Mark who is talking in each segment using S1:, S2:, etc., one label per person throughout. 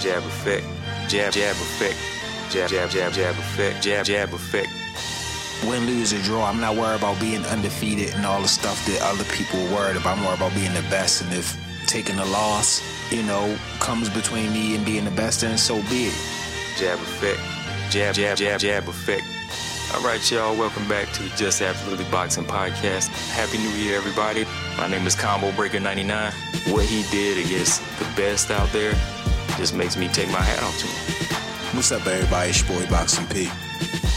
S1: jab effect, jab, jab effect, jab, jab, jab, jab effect, jab, jab effect.
S2: Win, lose, or draw, I'm not worried about being undefeated and all the stuff that other people are worried about. I'm worried about being the best. And if taking a loss, you know, comes between me and being the best, then so be it.
S1: Jab effect, jab, jab, jab, jab effect. All right, y'all, welcome back to the Just Absolutely Boxing Podcast. Happy New Year, everybody. My name is Combo Breaker 99. What he did against the best out there just makes me take my hat off to him.
S2: What's up, everybody? It's your boy Boxing P.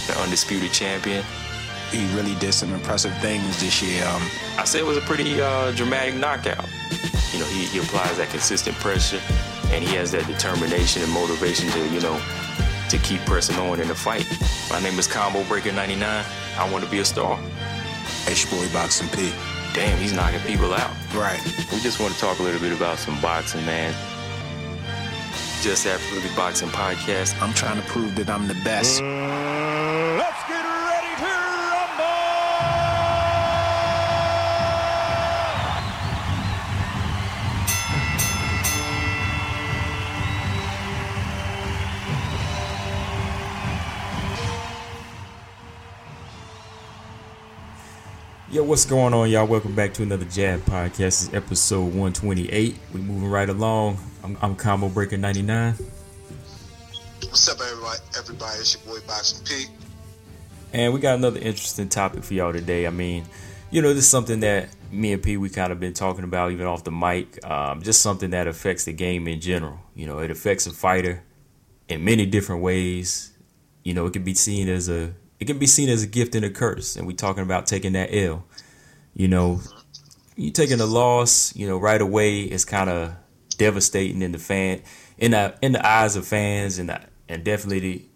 S1: The undisputed champion.
S2: He really did some impressive things this year. Um,
S1: I said it was a pretty uh, dramatic knockout. You know, he, he applies that consistent pressure and he has that determination and motivation to, you know, to keep pressing on in the fight. My name is Combo Breaker 99. I want to be a star.
S2: it's your boy Boxing P.
S1: Damn, he's knocking people out.
S2: Right.
S1: We just want to talk a little bit about some boxing, man. Just Absolutely Boxing Podcast.
S2: I'm trying to prove that I'm the best.
S3: Let's
S1: Yo, what's going on, y'all? Welcome back to another Jab Podcast. This is episode 128. We moving right along. I'm, I'm Combo Breaker 99.
S4: What's up, everybody? Everybody, it's your boy Boxing P.
S1: And we got another interesting topic for y'all today. I mean, you know, this is something that me and P we kind of been talking about even off the mic. Um, just something that affects the game in general. You know, it affects a fighter in many different ways. You know, it can be seen as a it can be seen as a gift and a curse. And we talking about taking that ill. You know, you taking a loss, you know, right away it's kind of devastating in the fan in the in the eyes of fans and the, and definitely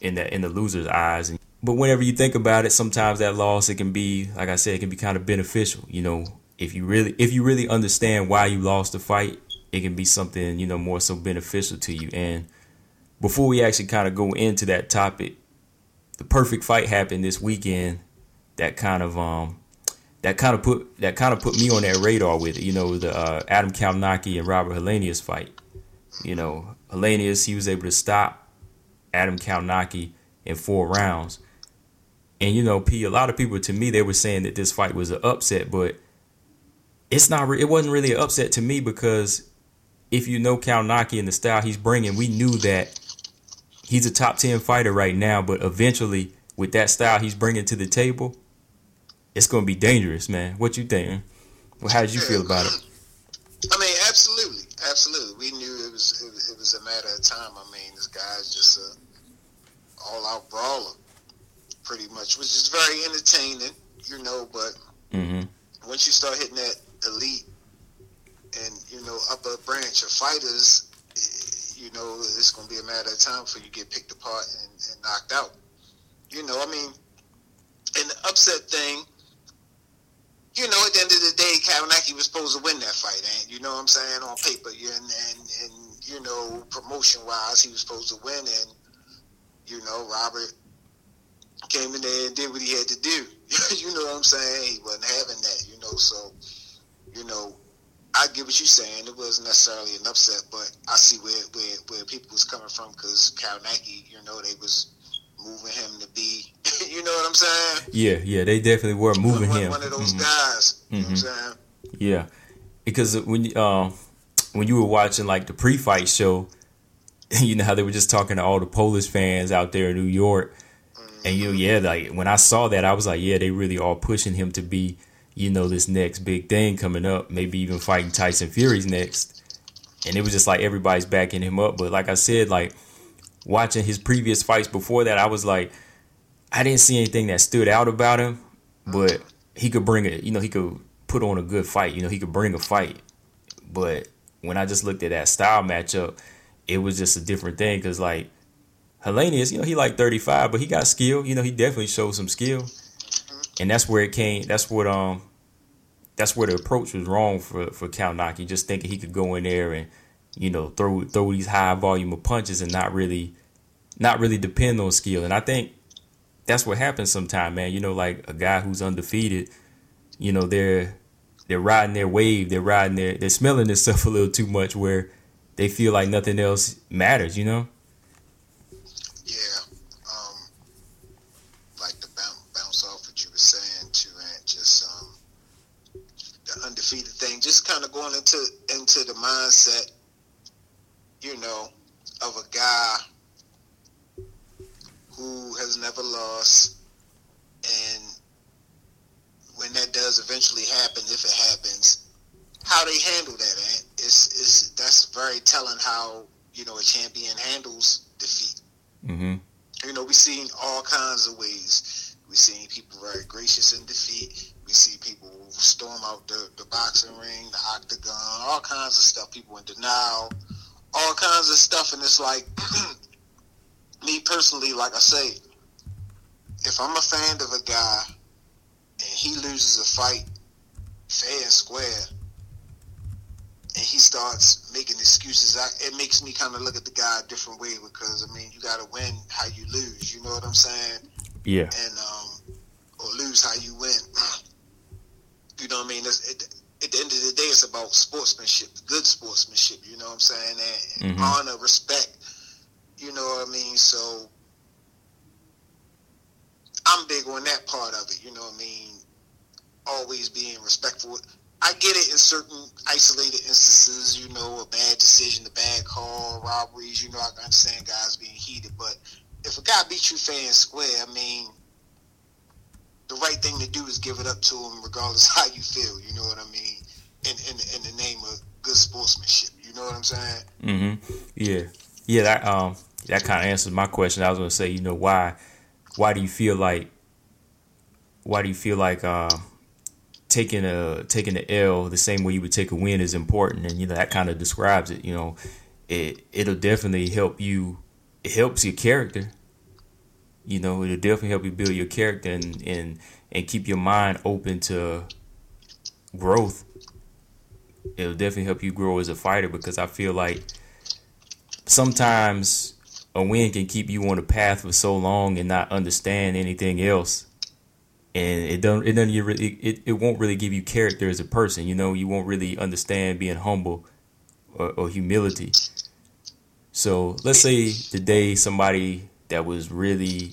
S1: in the in the loser's eyes. But whenever you think about it, sometimes that loss it can be, like I said, it can be kind of beneficial. You know, if you really if you really understand why you lost the fight, it can be something you know more so beneficial to you. And before we actually kind of go into that topic, the perfect fight happened this weekend. That kind of um that kind of put that kind of put me on that radar with it. You know, the uh, Adam Kownacki and Robert Helenius fight. You know, Helenius he was able to stop Adam Kownacki in four rounds. And you know, P. A lot of people to me they were saying that this fight was an upset, but it's not. Re- it wasn't really an upset to me because if you know Kownacki and the style he's bringing, we knew that he's a top ten fighter right now. But eventually, with that style he's bringing to the table, it's going to be dangerous, man. What you think? Well, how did you feel about it?
S4: I mean, absolutely, absolutely. We knew it was it, was- it was a matter of time. I mean, this guy's just a all-out brawler, pretty much, which is very entertaining, you know. But
S1: hmm
S4: once you start hitting that elite and you know upper branch of fighters, you know it's going to be a matter of time for you get picked apart and, and knocked out. You know, I mean, and the upset thing. You know, at the end of the day, Kownacki was supposed to win that fight, and you know what I'm saying on paper, and and, and you know promotion wise, he was supposed to win, and you know Robert came in there and did what he had to do. you know what I'm saying? He wasn't having that, you know. So, you know, I get what you're saying. It wasn't necessarily an upset, but I see where where, where people was coming from because Kownacki, you know, they was moving him to be, you know what I'm saying?
S1: Yeah, yeah, they definitely were moving
S4: one,
S1: him.
S4: one of those
S1: Mhm.
S4: guys. You know what I'm saying?
S1: Yeah, because when you- um when you were watching like the pre-fight show, you know how they were just talking to all the Polish fans out there in New York, and you know, yeah, like when I saw that, I was like, yeah, they really are pushing him to be, you know, this next big thing coming up, maybe even fighting Tyson Fury's next, and it was just like everybody's backing him up. But like I said, like watching his previous fights before that, I was like, I didn't see anything that stood out about him, but he could bring it. You know, he could put on a good fight. You know, he could bring a fight. But when I just looked at that style matchup, it was just a different thing because like Helenius, you know, he like 35, but he got skill. You know, he definitely showed some skill, and that's where it came. That's what um, that's where the approach was wrong for for Kownacki. Just thinking he could go in there and you know throw throw these high volume of punches and not really not really depend on skill. And I think that's what happens sometimes, man. You know, like a guy who's undefeated, you know, they're they're riding their wave, they're riding their they're smelling this stuff a little too much where they feel like nothing else matters. You know.
S4: Yeah. Um, like to bounce, bounce off what you were saying too, and just um, the undefeated thing. Just kind of going into into the mindset, you know, of a guy who has never lost, and when that does eventually happen, if it happens, how they handle that, and it's it's that's very telling how you know a champion handles defeat.
S1: Mm-hmm.
S4: You know, we've seen all kinds of ways. We've seen people very gracious in defeat. We see people storm out the, the boxing ring, the octagon, all kinds of stuff. People in denial, all kinds of stuff. And it's like, me personally, like I say, if I'm a fan of a guy and he loses a fight fair and square, and he starts making excuses, I, it makes me kind of look at the guy a different way because I mean, you got to win how you lose. You know what I'm saying?
S1: Yeah.
S4: And um, or lose how you win. you know what I mean? It's, it, at the end of the day, it's about sportsmanship, good sportsmanship. You know what I'm saying? And
S1: Mhm.
S4: honor, respect. You know what I mean? So I'm big on that part of it. You know what I mean? Always being respectful. I get it in certain isolated instances, you know, a bad decision, a bad call, robberies, you know, I understand guys being heated, but if a guy beats you fair and square, I mean, the right thing to do is give it up to him regardless how you feel, you know what I mean? In, in, in the name of good sportsmanship, you know what I'm saying?
S1: Mm-hmm. Yeah. Yeah. That um that kind of answers my question. I was gonna say, you know, why why do you feel like why do you feel like uh, taking a taking the L the same way you would take a win is important, and you know that kind of describes it. You know, it it'll definitely help you. It helps your character. You know, it'll definitely help you build your character and and and keep your mind open to growth. It'll definitely help you grow as a fighter because I feel like sometimes a win can keep you on a path for so long and not understand anything else and it don't it doesn't get really it, it won't really give you character as a person you know you won't really understand being humble or, or humility so let's say today somebody that was really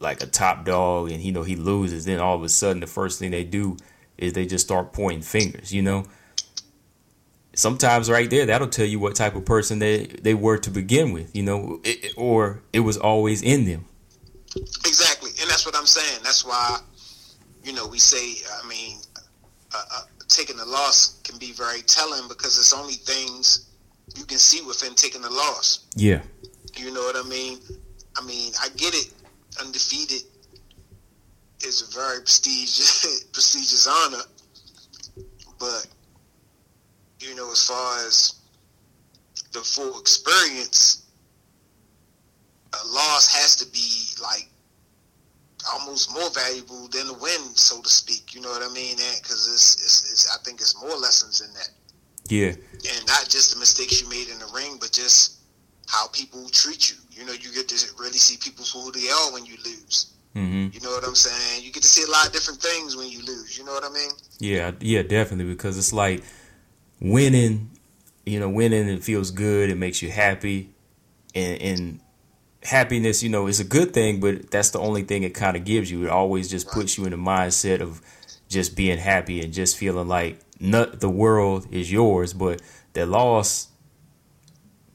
S1: like a top dog and you know he loses then all of a sudden the first thing they do is they just start pointing fingers you know sometimes right there that'll tell you what type of person they they were to begin with you know it, or it was always in them
S4: Exactly, and that's what I'm saying. That's why, you know, we say, I mean, uh, uh, taking a loss can be very telling because it's only things you can see within taking a loss.
S1: yeah
S4: You know what I mean? I mean, I get it. Undefeated is a very prestigious prestigious honor, but you know, as far as the full experience, a loss has to be like almost more valuable than the win, so to speak. You know what I mean? Because it's, it's, it's, I think it's more lessons in that
S1: yeah
S4: and not just the mistakes you made in the ring, but just how people treat you. You know, you get to really see people for who they are when you lose.
S1: hmm
S4: You know what I'm saying? You get to see a lot of different things when you lose. You know what I mean?
S1: Yeah, yeah, definitely. Because it's like winning, you know, winning it feels good. It makes you happy, and, and happiness, you know, is a good thing. But that's the only thing it kind of gives you. It always just puts you in the mindset of just being happy and just feeling like not the world is yours. But the loss,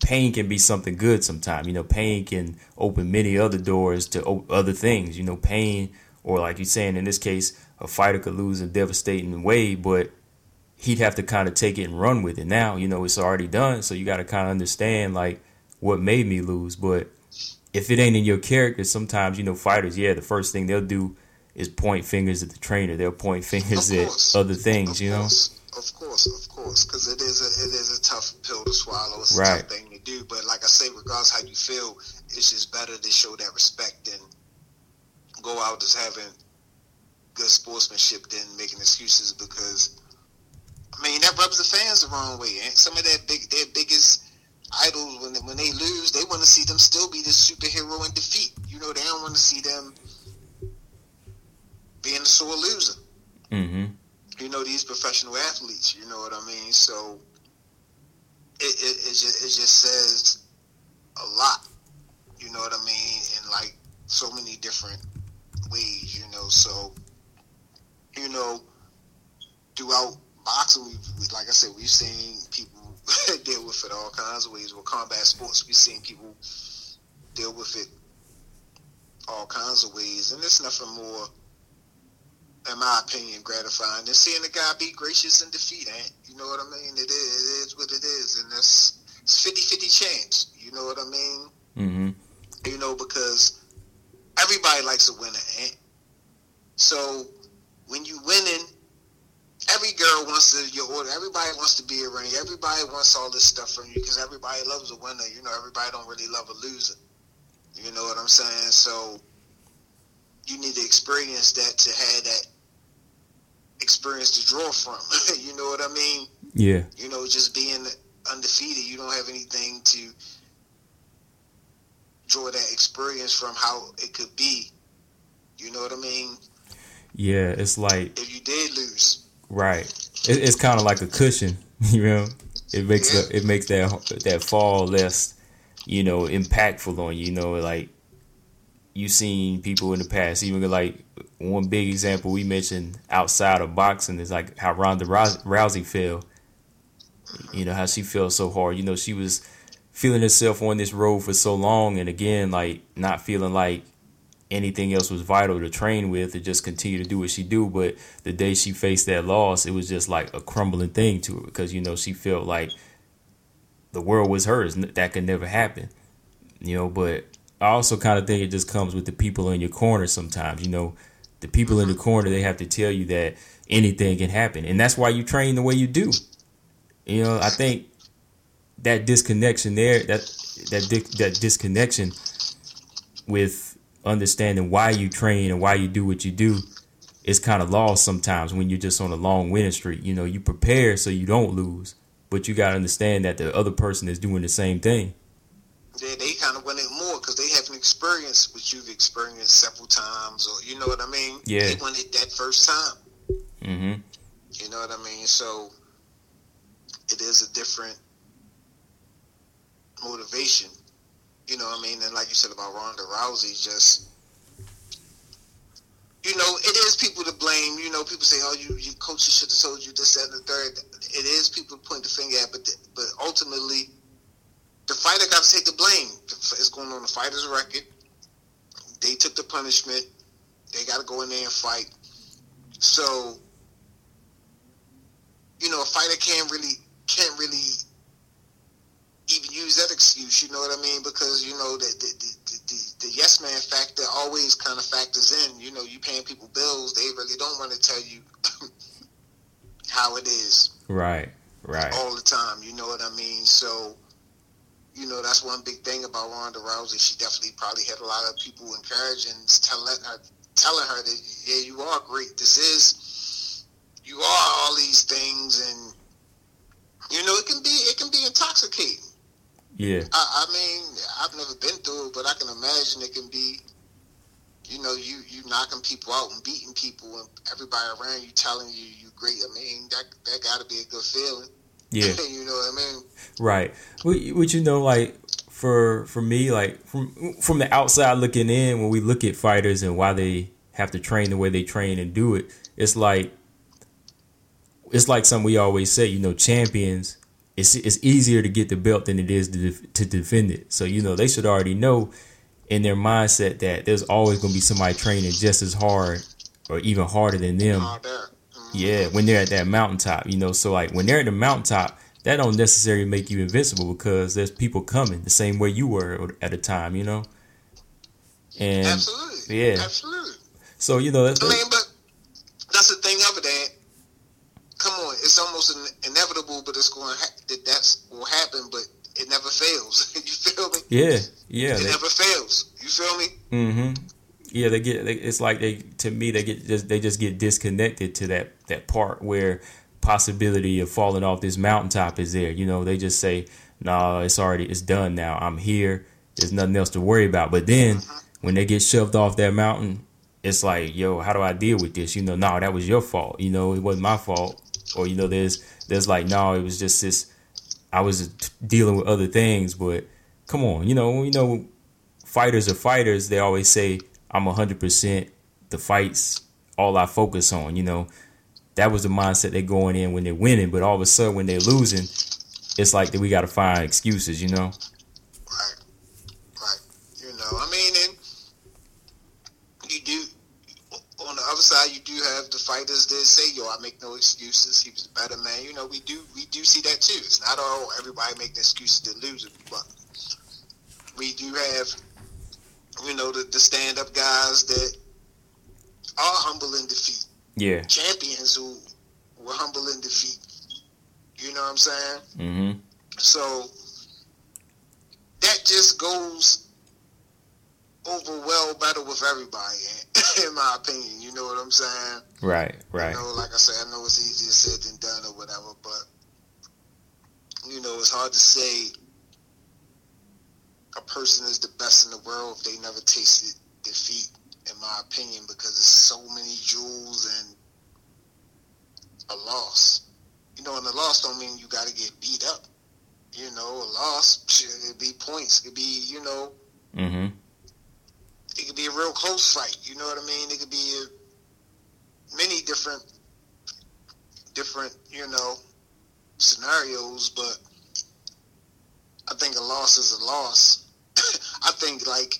S1: pain can be something good sometimes. You know, pain can open many other doors to other things. You know, pain, or like you're saying in this case, a fighter could lose in a devastating way, but he'd have to kind of take it and run with it. Now, you know, it's already done, so you got to kind of understand like what made me lose. But if it ain't in your character, sometimes you know fighters, yeah, the first thing they'll do is point fingers at the trainer. They'll point fingers at other things,
S4: of
S1: you know.
S4: of course, of course, because it is a it is a tough pill to swallow. It's a
S1: Right.
S4: tough thing do. But like I say, regardless how you feel, it's just better to show that respect than go out just having good sportsmanship than making excuses because I mean that rubs the fans the wrong way. And some of their big their biggest idols when they, when they lose, they want to see them still be this superhero in defeat. You know, they don't want to see them being a sore loser
S1: hmm
S4: you know these professional athletes you know what i mean so it, it, it just it just says a lot. You know what I mean? In like so many different ways. You know, so you know throughout boxing, we, we like I said, we've seen people deal with it all kinds of ways. With combat sports, we've seen people deal with it all kinds of ways, and there's nothing more, in my opinion, gratifying than seeing a guy be gracious in defeat. Ain't you know what I mean? It is, it is what it is, and that's it's 50-50 chance. You know what I mean?
S1: Mm-hmm.
S4: You know because everybody likes a winner, ain't? So when you winning, every girl wants to your order. Everybody wants to be around you. Everybody wants all this stuff from you because everybody loves a winner. You know, everybody don't really love a loser. You know what I'm saying? So you need to experience that to have that experience to draw from. you know what I mean?
S1: Yeah.
S4: You know, just being undefeated, you don't have anything to draw that experience from how it could be. You know what I mean?
S1: Yeah, it's like
S4: If you did lose.
S1: right. It, it's kind of like a cushion, you know. It makes
S4: Yeah.
S1: the, it makes that that fall less, you know, impactful on you. You know, like you've seen people in the past, even like one big example we mentioned outside of boxing is like how Ronda Rousey, fell. You know how she fell so hard. You know she was feeling herself on this road for so long, and again, like not feeling like anything else was vital to train with to just continue to do what she do. But the day she faced that loss, it was just like a crumbling thing to her because you know she felt like the world was hers. That could never happen, you know. But I also kind of think it just comes with the people in your corner. Sometimes, you know, the people in the mm-hmm. corner they have to tell you that anything can happen, and that's why you train the way you do. You know, I think that disconnection there, that that di- that disconnection with understanding why you train and why you do what you do is kind of lost sometimes when you're just on a long winning streak. You know, you prepare so you don't lose, but you got to understand that the other person is doing the same thing.
S4: They, they kind of want it more because they haven't experienced what you've experienced several times, or you know what I mean?
S1: Yeah.
S4: They want it that first time.
S1: Mm-hmm.
S4: You know what I mean? So it is a different motivation. You know what I mean? And like you said about Ronda Rousey, just you know, it is people to blame. You know, people say, "Oh, you, you coaches should have told you this, that, and the third. It is people to point the finger at, but the, but ultimately, the fighter got to take the blame. It's going on the fighter's record. They took the punishment. They got to go in there and fight. So, you know, a fighter can't really can't really even use that excuse. You know what I mean? Because you know the the, the, the, the yes man factor always kind of factors in. You know, you paying people bills. They really don't want to tell you how it is
S1: Right. Right.
S4: all the time. You know what I mean? So, you know, that's one big thing about Ronda Rousey. She definitely probably had a lot of people encouraging, telling her, telling her that yeah, you are great. This is, you are all these things, and you know, it can be it can be intoxicating.
S1: Yeah.
S4: I, I mean, I've never been through it, but I can imagine it can be. You know, you you knocking people out and beating people, and everybody around you telling you you great. I mean, that that got to be a good feeling.
S1: Yeah.
S4: you know what I mean?
S1: Right. Which, which you know, like for for me, like from from the outside looking in, when we look at fighters and why they have to train the way they train and do it, it's like it's like something we always say. You know, champions. It's it's easier to get the belt than it is to def- to defend it. So you know they should already know in their mindset that there's always going to be somebody training just as hard or even harder than them.
S4: Mhm.
S1: Yeah, when they're at that mountaintop, you know. So like when they're at the mountaintop, that don't necessarily make you invincible because there's people coming the same way you were at a time, you know. And
S4: Absolutely.
S1: yeah.
S4: Absolutely.
S1: so you know that's,
S4: I mean, but that's the thing of it, that come on, it's almost in- inevitable, but it's going ha- that that's will happen, but it never fails. you feel me?
S1: yeah, yeah,
S4: It never fails. You feel me?
S1: mm-hmm. Yeah, they get. They, it's like they to me they get just they just get disconnected to that that part where possibility of falling off this mountaintop is there. You know, they just say, nah, it's already it's done now. I'm here. There's nothing else to worry about." But then when they get shoved off that mountain, it's like, "Yo, how do I deal with this?" You know, "Nah, that was your fault. You know, it wasn't my fault. Or you know, there's there's like, no, it was just this I was dealing with other things, but come on, you know, you know, fighters are fighters. They always say I'm hundred percent the fights all I focus on. You know, that was the mindset they're going in when they're winning, but all of a sudden when they're losing, it's like that we got to find excuses. You know.
S4: Right, right. You know, I mean, and you do on the other side, you do have the fighters that say, "Yo, I make no excuses. He was a better man." You know, we do we do see that too. It's not all everybody making excuses to lose it, but we do have, you know, the, the stand up guys that are humble in defeat.
S1: Yeah.
S4: Champions who were humble in defeat. You know what I'm saying?
S1: Mm-hmm.
S4: So that just goes over well better with everybody, in my opinion. You know what I'm saying?
S1: Right, right.
S4: You know, like I said, I know it's easier said than done or whatever, but you know, it's hard to say a person is the best in the world if they never tasted defeat, in my opinion, because there's so many jewels and a loss. You know, and the loss don't mean you got to get beat up. You know, a loss it could be points, it could be you know,
S1: mm-hmm.
S4: it could be a real close fight. You know what I mean? It could be a, many different, different you know, scenarios, but I think a loss is a loss. I think like,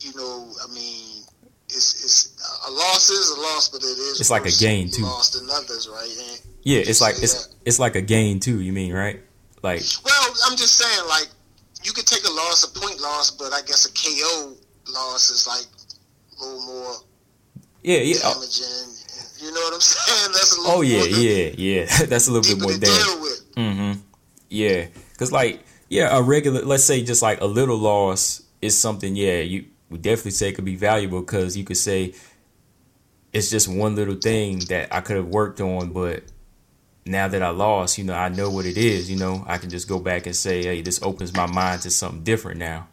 S4: you know, I mean, it's it's a loss is a loss, but it is
S1: it's like a gain too.
S4: Lost than others, right? And
S1: yeah, it's like it's that. it's like a gain too. You mean right? Like,
S4: well, I'm just saying, like, you could take a loss, a point loss, but I guess a KO loss is like a little more
S1: yeah, yeah.
S4: damaging. You know what I'm saying? That's a little.
S1: Oh yeah, yeah, yeah. That's a little bit more
S4: damaging.
S1: Mm-hmm. Yeah, because like yeah, a regular, let's say just like a little loss is something. Yeah, you would definitely say it could be valuable because you could say it's just one little thing that I could have worked on, but now that I lost, you know, I know what it is. You know, I can just go back and say, hey, this opens my mind to something different now.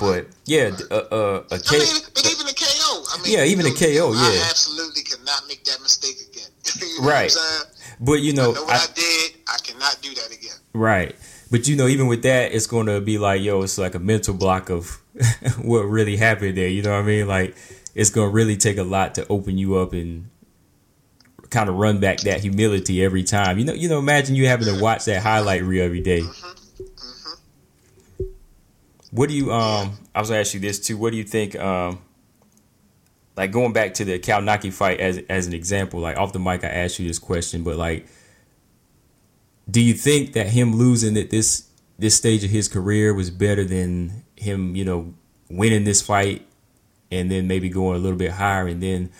S1: But yeah, uh, uh, a
S4: K- I mean, but even a KO. I mean,
S1: yeah, even a KO. yeah,
S4: I absolutely cannot make that mistake again. you know
S1: right. But you know,
S4: I know what I, I did. I cannot do that again.
S1: Right. But you know, even with that, it's going to be like, yo, it's like a mental block of what really happened there. You know what I mean? Like, it's going to really take a lot to open you up and kind of run back that humility every time. You know, you know, imagine you having to watch that highlight reel every day.
S4: Mm-hmm. Mm-hmm.
S1: What do you um? I was gonna ask you this too. What do you think um? Like going back to the Kownacki fight as as an example, like off the mic, I asked you this question, but like do you think that him losing at this this stage of his career was better than him, you know, winning this fight and then maybe going a little bit higher and then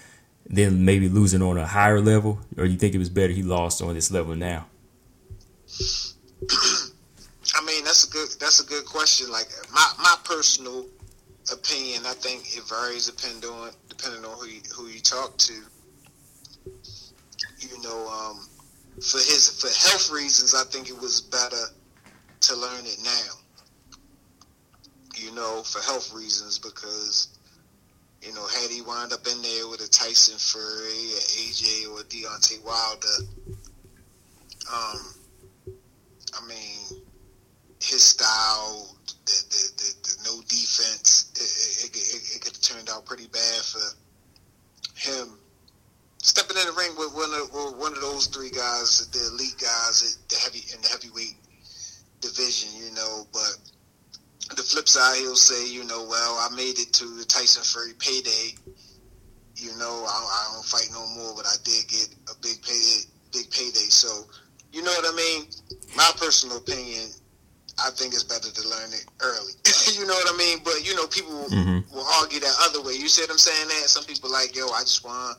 S1: then maybe losing on a higher level, or do you think it was better he lost on this level now?
S4: I mean, that's a good that's a good question. Like my my personal opinion, I think it varies depending on depending on who you, who you talk to. You know, um, for his for health reasons, I think it was better to learn it now. You know, for health reasons, because you know, had he wound up in there with a Tyson Fury, or AJ, or Deontay Wilder, um, I mean, his style, the the, the, the no defense, it, it, it, it could have turned out pretty bad for him stepping in the ring with one of one of those three guys, the elite guys, the heavy in the heavyweight division, you know. But the flip side, he'll say, you know, well, I made it to the Tyson Fury payday. You know, I, I don't fight no more, but I did get a big pay, big payday. So, you know what I mean? My personal opinion, I think it's better to learn it early. you know what I mean? But you know, people
S1: mm-hmm.
S4: will argue that other way. You see what I'm saying? That some people like, yo, I just want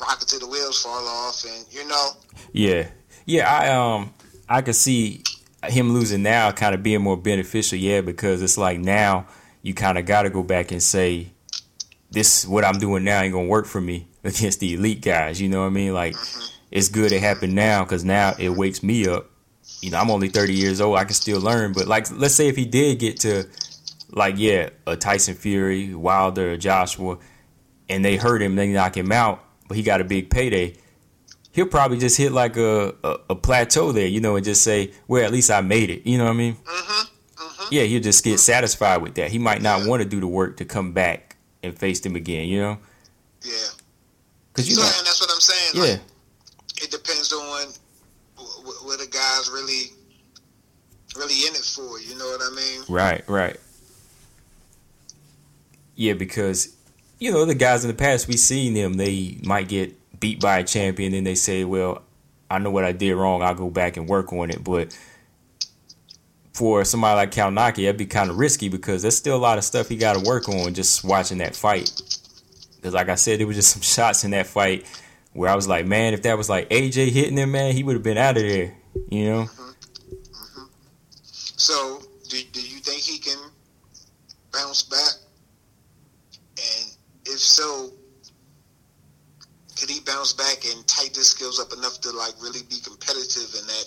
S4: rocket till the wheels fall off, and you know.
S1: Yeah, yeah. I um, I could see him losing now kind of being more beneficial. Yeah, because it's like now you kind of got to go back and say, this what I'm doing now ain't gonna work for me against the elite guys. You know what I mean? Like, mm-hmm. it's good it happened now because now it wakes me up. You know, I'm only 30 years old. I can still learn. But like, let's say if he did get to, like, yeah, a Tyson Fury, Wilder, Joshua, and they hurt him, they knock him out but he got a big payday. he'll probably just hit like a, a, a plateau there, you know, and just say, "Well, at least I made it." You know what I mean?
S4: Mm-hmm. Mm-hmm.
S1: Yeah, he'll just get satisfied with that. He might not want to do the work to come back and face them again. You know?
S4: Yeah.
S1: Because you
S4: so,
S1: know,
S4: and that's what I'm saying.
S1: yeah,
S4: Like, it depends on wh- wh- what the guy's really, really in it for. You know what I mean?
S1: right, right. Yeah, because you know the guys in the past we seen them. They might get beat by a champion, and they say, "Well, I know what I did wrong. I'll go back and work on it." But for somebody like Kownacki, that'd be kind of risky because there's still a lot of stuff he got to work on just watching that fight. Because, like I said, there was just some shots in that fight where I was like, man, if that was like AJ hitting him, man, he would have been out of there. You know? Mm-hmm. Mm-hmm.
S4: So, do, do you think he can bounce back? If so, could he bounce back and tighten his skills up enough to like really be competitive in that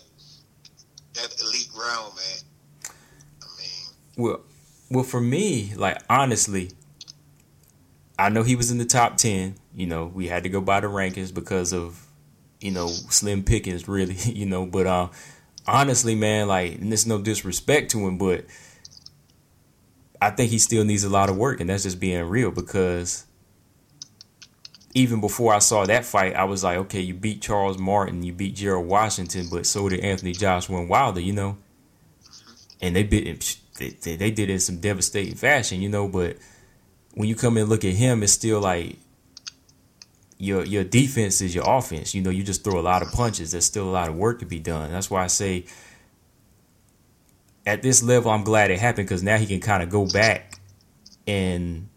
S4: that elite round, man? I mean,
S1: Well, well, for me, like honestly, I know he was in the top ten. You know, we had to go by the rankings because of you know slim pickings, really. You know, but uh, honestly, man, like, and there's no disrespect to him, but I think he still needs a lot of work, and that's just being real because. Even before I saw that fight, I was like, okay, you beat Charles Martin, you beat Gerald Washington, but so did Anthony Joshua and Wilder, you know? and they bit they, they, did it in some devastating fashion, you know. But when you come and look at him, it's still like your your defense is your offense. You know, you just throw a lot of punches. There's still a lot of work to be done. That's why I say at this level, I'm glad it happened because now he can kind of go back and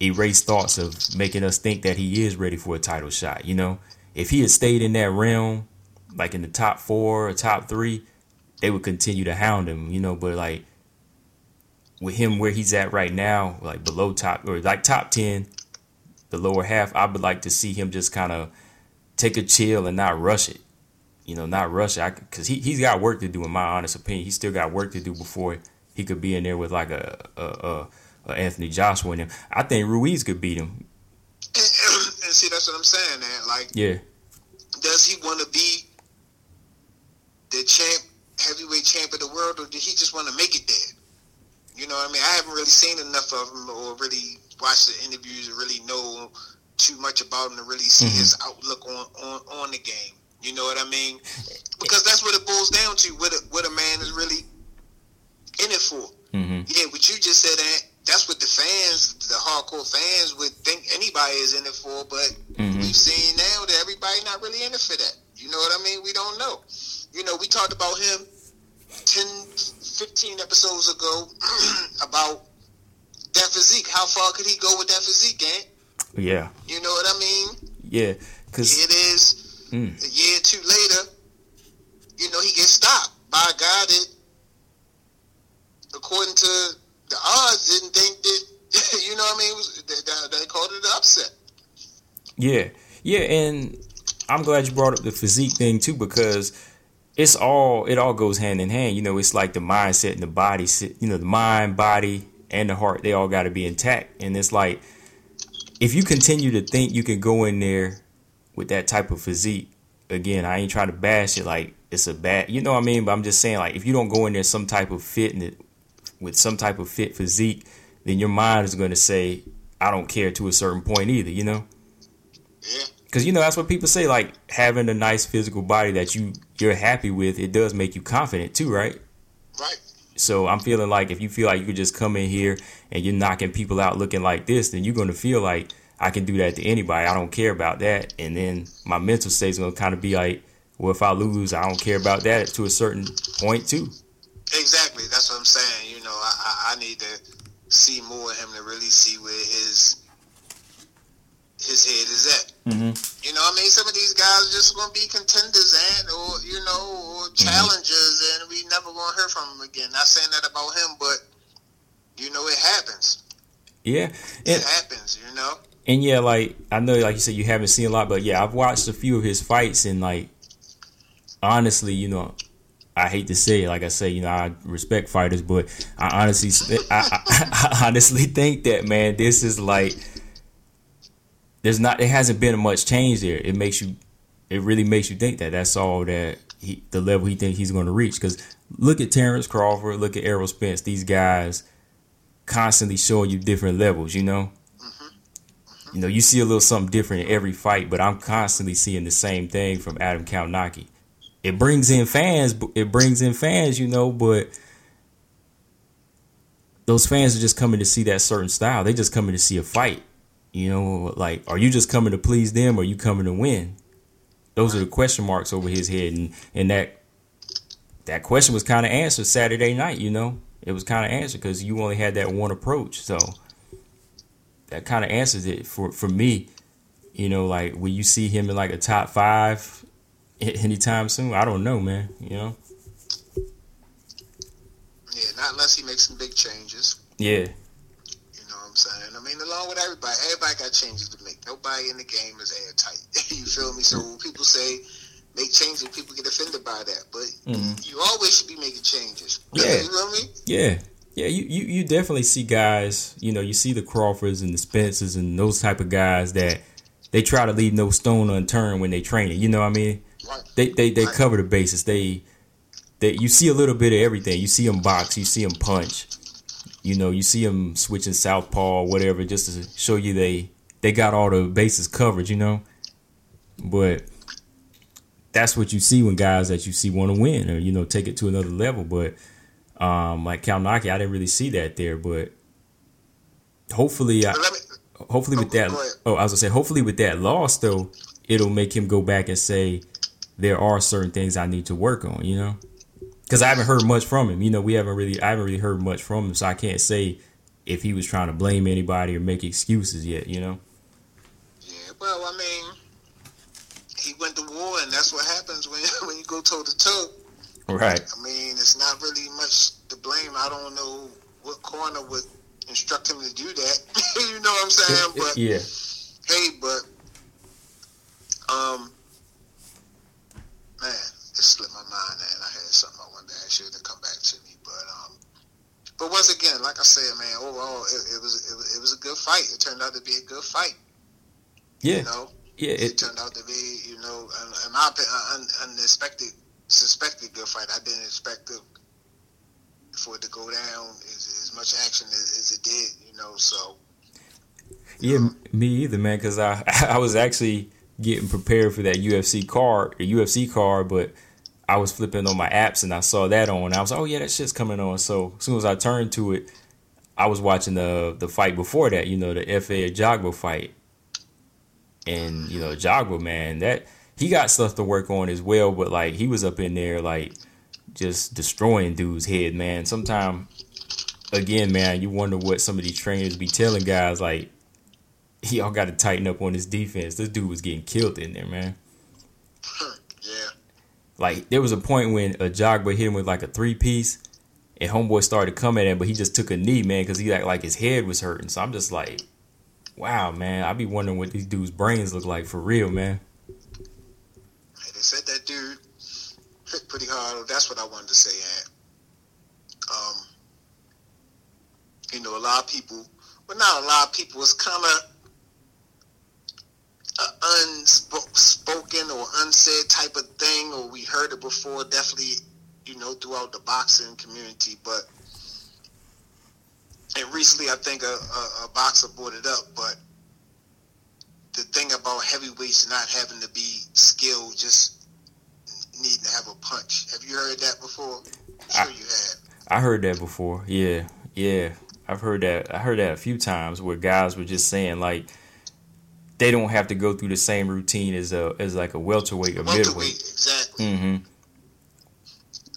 S1: erase thoughts of making us think that he is ready for a title shot. You know, if he had stayed in that realm, like in the top four or top three, they would continue to hound him, you know. But like with him where he's at right now, like below top or like top ten, the lower half, I would like to see him just kind of take a chill and not rush it. You know, not rush it because he he's got work to do. In my honest opinion, he still got work to do before he could be in there with like a a, a, a Anthony Joshua in him. I think Ruiz could beat him.
S4: and, and see, that's what I'm saying, man. Like,
S1: Yeah,
S4: does he want to be the champ, heavyweight champ of the world, or did he just want to make it there? You know what I mean? I haven't really seen enough of him or really watched the interviews to really know too much about him to really see
S1: Mhm.
S4: his outlook on, on, on the game. You know what I mean? Because that's what it boils down to. What a, what a man is really in it for.
S1: hmm
S4: Yeah, what you just said, Ant, that's what the fans, the hardcore fans, would think anybody is in it for. But
S1: Mhm.
S4: we've seen now that everybody not really in it for that. You know what I mean? We don't know. You know, we talked about him 10, 15 episodes ago about that physique. How far could he go with that physique, Ant?
S1: yeah,
S4: You know what I mean?
S1: yeah. Cause
S4: it is.
S1: Mm.
S4: A year or two later, you know, he gets stopped by a guy that, according to the odds, didn't think that, you know what I mean, was, they, they- called it an upset.
S1: Yeah, yeah, and I'm glad you brought up the physique thing too because it's all it all goes hand in hand. You know, it's like the mindset and the body. You know, the mind, body, and the heart they all got to be intact. And it's like if you continue to think you can go in there with that type of physique, again, I ain't trying to bash it like it's a bad. You know what I mean? But I'm just saying like if you don't go in there some type of fit and it- with some type of fit physique, then your mind is going to say, I don't care to a certain point either. You know.
S4: Yeah.
S1: Because you know that's what people say. Like having a nice physical body that you you're happy with, it does make you confident too, right?
S4: Right.
S1: So I'm feeling like if you feel like you could just come in here and you're knocking people out looking like this, then you're gonna feel like I can do that to anybody. I don't care about that. And then my mental state's gonna kind of be like, well, if I lose, I don't care about that to a certain point too.
S4: Exactly. That's what I'm saying. You know, I, I, I need to see more of him to really see where his his head is at.
S1: Mm-hmm.
S4: You know, I mean, some of these guys are just going to be contenders and, or you know, or challengers, and we never going to hear from them again. Not saying that about him, but you know, it happens.
S1: Yeah.
S4: It
S1: And,
S4: happens. You know.
S1: and yeah, like I know, like you said, you haven't seen a lot, but yeah, I've watched a few of his fights, and like honestly, you know, I hate to say it, like I say, you know, I respect fighters, but I honestly, I, I, I honestly think that man, this is like, there's not, there hasn't been much change there. It makes you it really makes you think that that's all that he, the level he thinks he's going to reach. Because look at Terrence Crawford, look at Errol Spence. These guys constantly showing you different levels. You know, mm-hmm. Mm-hmm. you know, you see a little something different in every fight, but I'm constantly seeing the same thing from Adam Kownacki. It brings in fans. It brings in fans, you know, but those fans are just coming to see that certain style. They just coming to see a fight. You know, like, are you just coming to please them or you coming to win? Those are the question marks over his head, and and that that question was kind of answered Saturday night. You know, it was kind of answered because you only had that one approach. So that kind of answers it for for me. You know, like when you see him in like a top five anytime soon? I don't know, man. You know.
S4: Yeah, not unless he makes some big changes.
S1: Yeah.
S4: You know what I'm saying? I mean, along with everybody, everybody got changes to make. Nobody in the game is airtight. you feel me? So when people say make changes, people get offended by that. But mm-hmm. you always should be making changes.
S1: Yeah.
S4: you know what I mean?
S1: Yeah. Yeah, you, you, you definitely see guys, you know, you see the Crawfords and the Spencers and those type of guys that they try to leave no stone unturned when they train it. You know what I mean? They they, they cover the bases. They they you see a little bit of everything. You see them box, you see them punch. You know, you see them switching southpaw or whatever just to show you they they got all the bases covered, you know? But that's what you see when guys that you see want to win or you know take it to another level. But um, like Kownacki, I didn't really see that there. But hopefully, I, hopefully with
S4: Oh,
S1: that, oh, I was gonna say, hopefully with that loss though, it'll make him go back and say there are certain things I need to work on. You know, because I haven't heard much from him. You know, we haven't really, I haven't really heard much from him, so I can't say if he was trying to blame anybody or make excuses yet. You know.
S4: yeah, well, I mean, he went to war, and that's what happens when when you go toe to toe.
S1: Right.
S4: I mean, it's not really much to blame. I don't know what corner would instruct him to do that. you know what I'm saying? But
S1: yeah.
S4: hey, but um, man, it slipped my mind, and I had something I wanted to ask you to come back to me, but um, but once again, like I said, man, overall, it, it was it, was- it was a good fight. It turned out to be a good fight.
S1: Yeah.
S4: You know,
S1: Yeah.
S4: it,
S1: It,
S4: turned out to be, you know, in my opinion, un, unexpected, suspected good fight. I didn't expect it for it to go down as, as much action as, as it did, you know. So
S1: Yeah, me either, man. Because I I was actually getting prepared for that UFC card, the UFC card, but I was flipping on my apps and I saw that on. I was like, oh yeah, that shit's coming on. So as soon as I turned to it, I was watching the the fight before that. You know, the Efe Ajagba fight, and you know Jogba, man, that he got stuff to work on as well. But like he was up in there like just destroying dudes' head, man. Sometime again, man, you wonder what some of these trainers be telling guys like y'all got to tighten up on this defense. This dude was getting killed in there, man.
S4: yeah,
S1: Like there was a point when a Jogba hit him with like a three piece, and homeboy started coming at him, but he just took a knee, man, because he act like his head was hurting. So I'm just like, wow, man. I be wondering what these dudes' brains look like for real, man.
S4: Hey, they said that dude hit pretty hard. That's what I wanted to say. Ant. Um, you know, a lot of people, well, not a lot of people. It's kind of a unspoken or unsaid type of thing, or we heard it before. Definitely, you know, throughout the boxing community, but. And recently, I think a, a, a boxer brought it up, but the thing about heavyweights not having to be skilled, just needing to have a punch. Have you heard that before? I'm sure you have.
S1: I heard that before. Yeah, yeah. I've heard that. I heard that a few times where guys were just saying like they don't have to go through the same routine as a as like a welterweight or
S4: Welterweight,
S1: middleweight.
S4: exactly.
S1: Mm-hmm.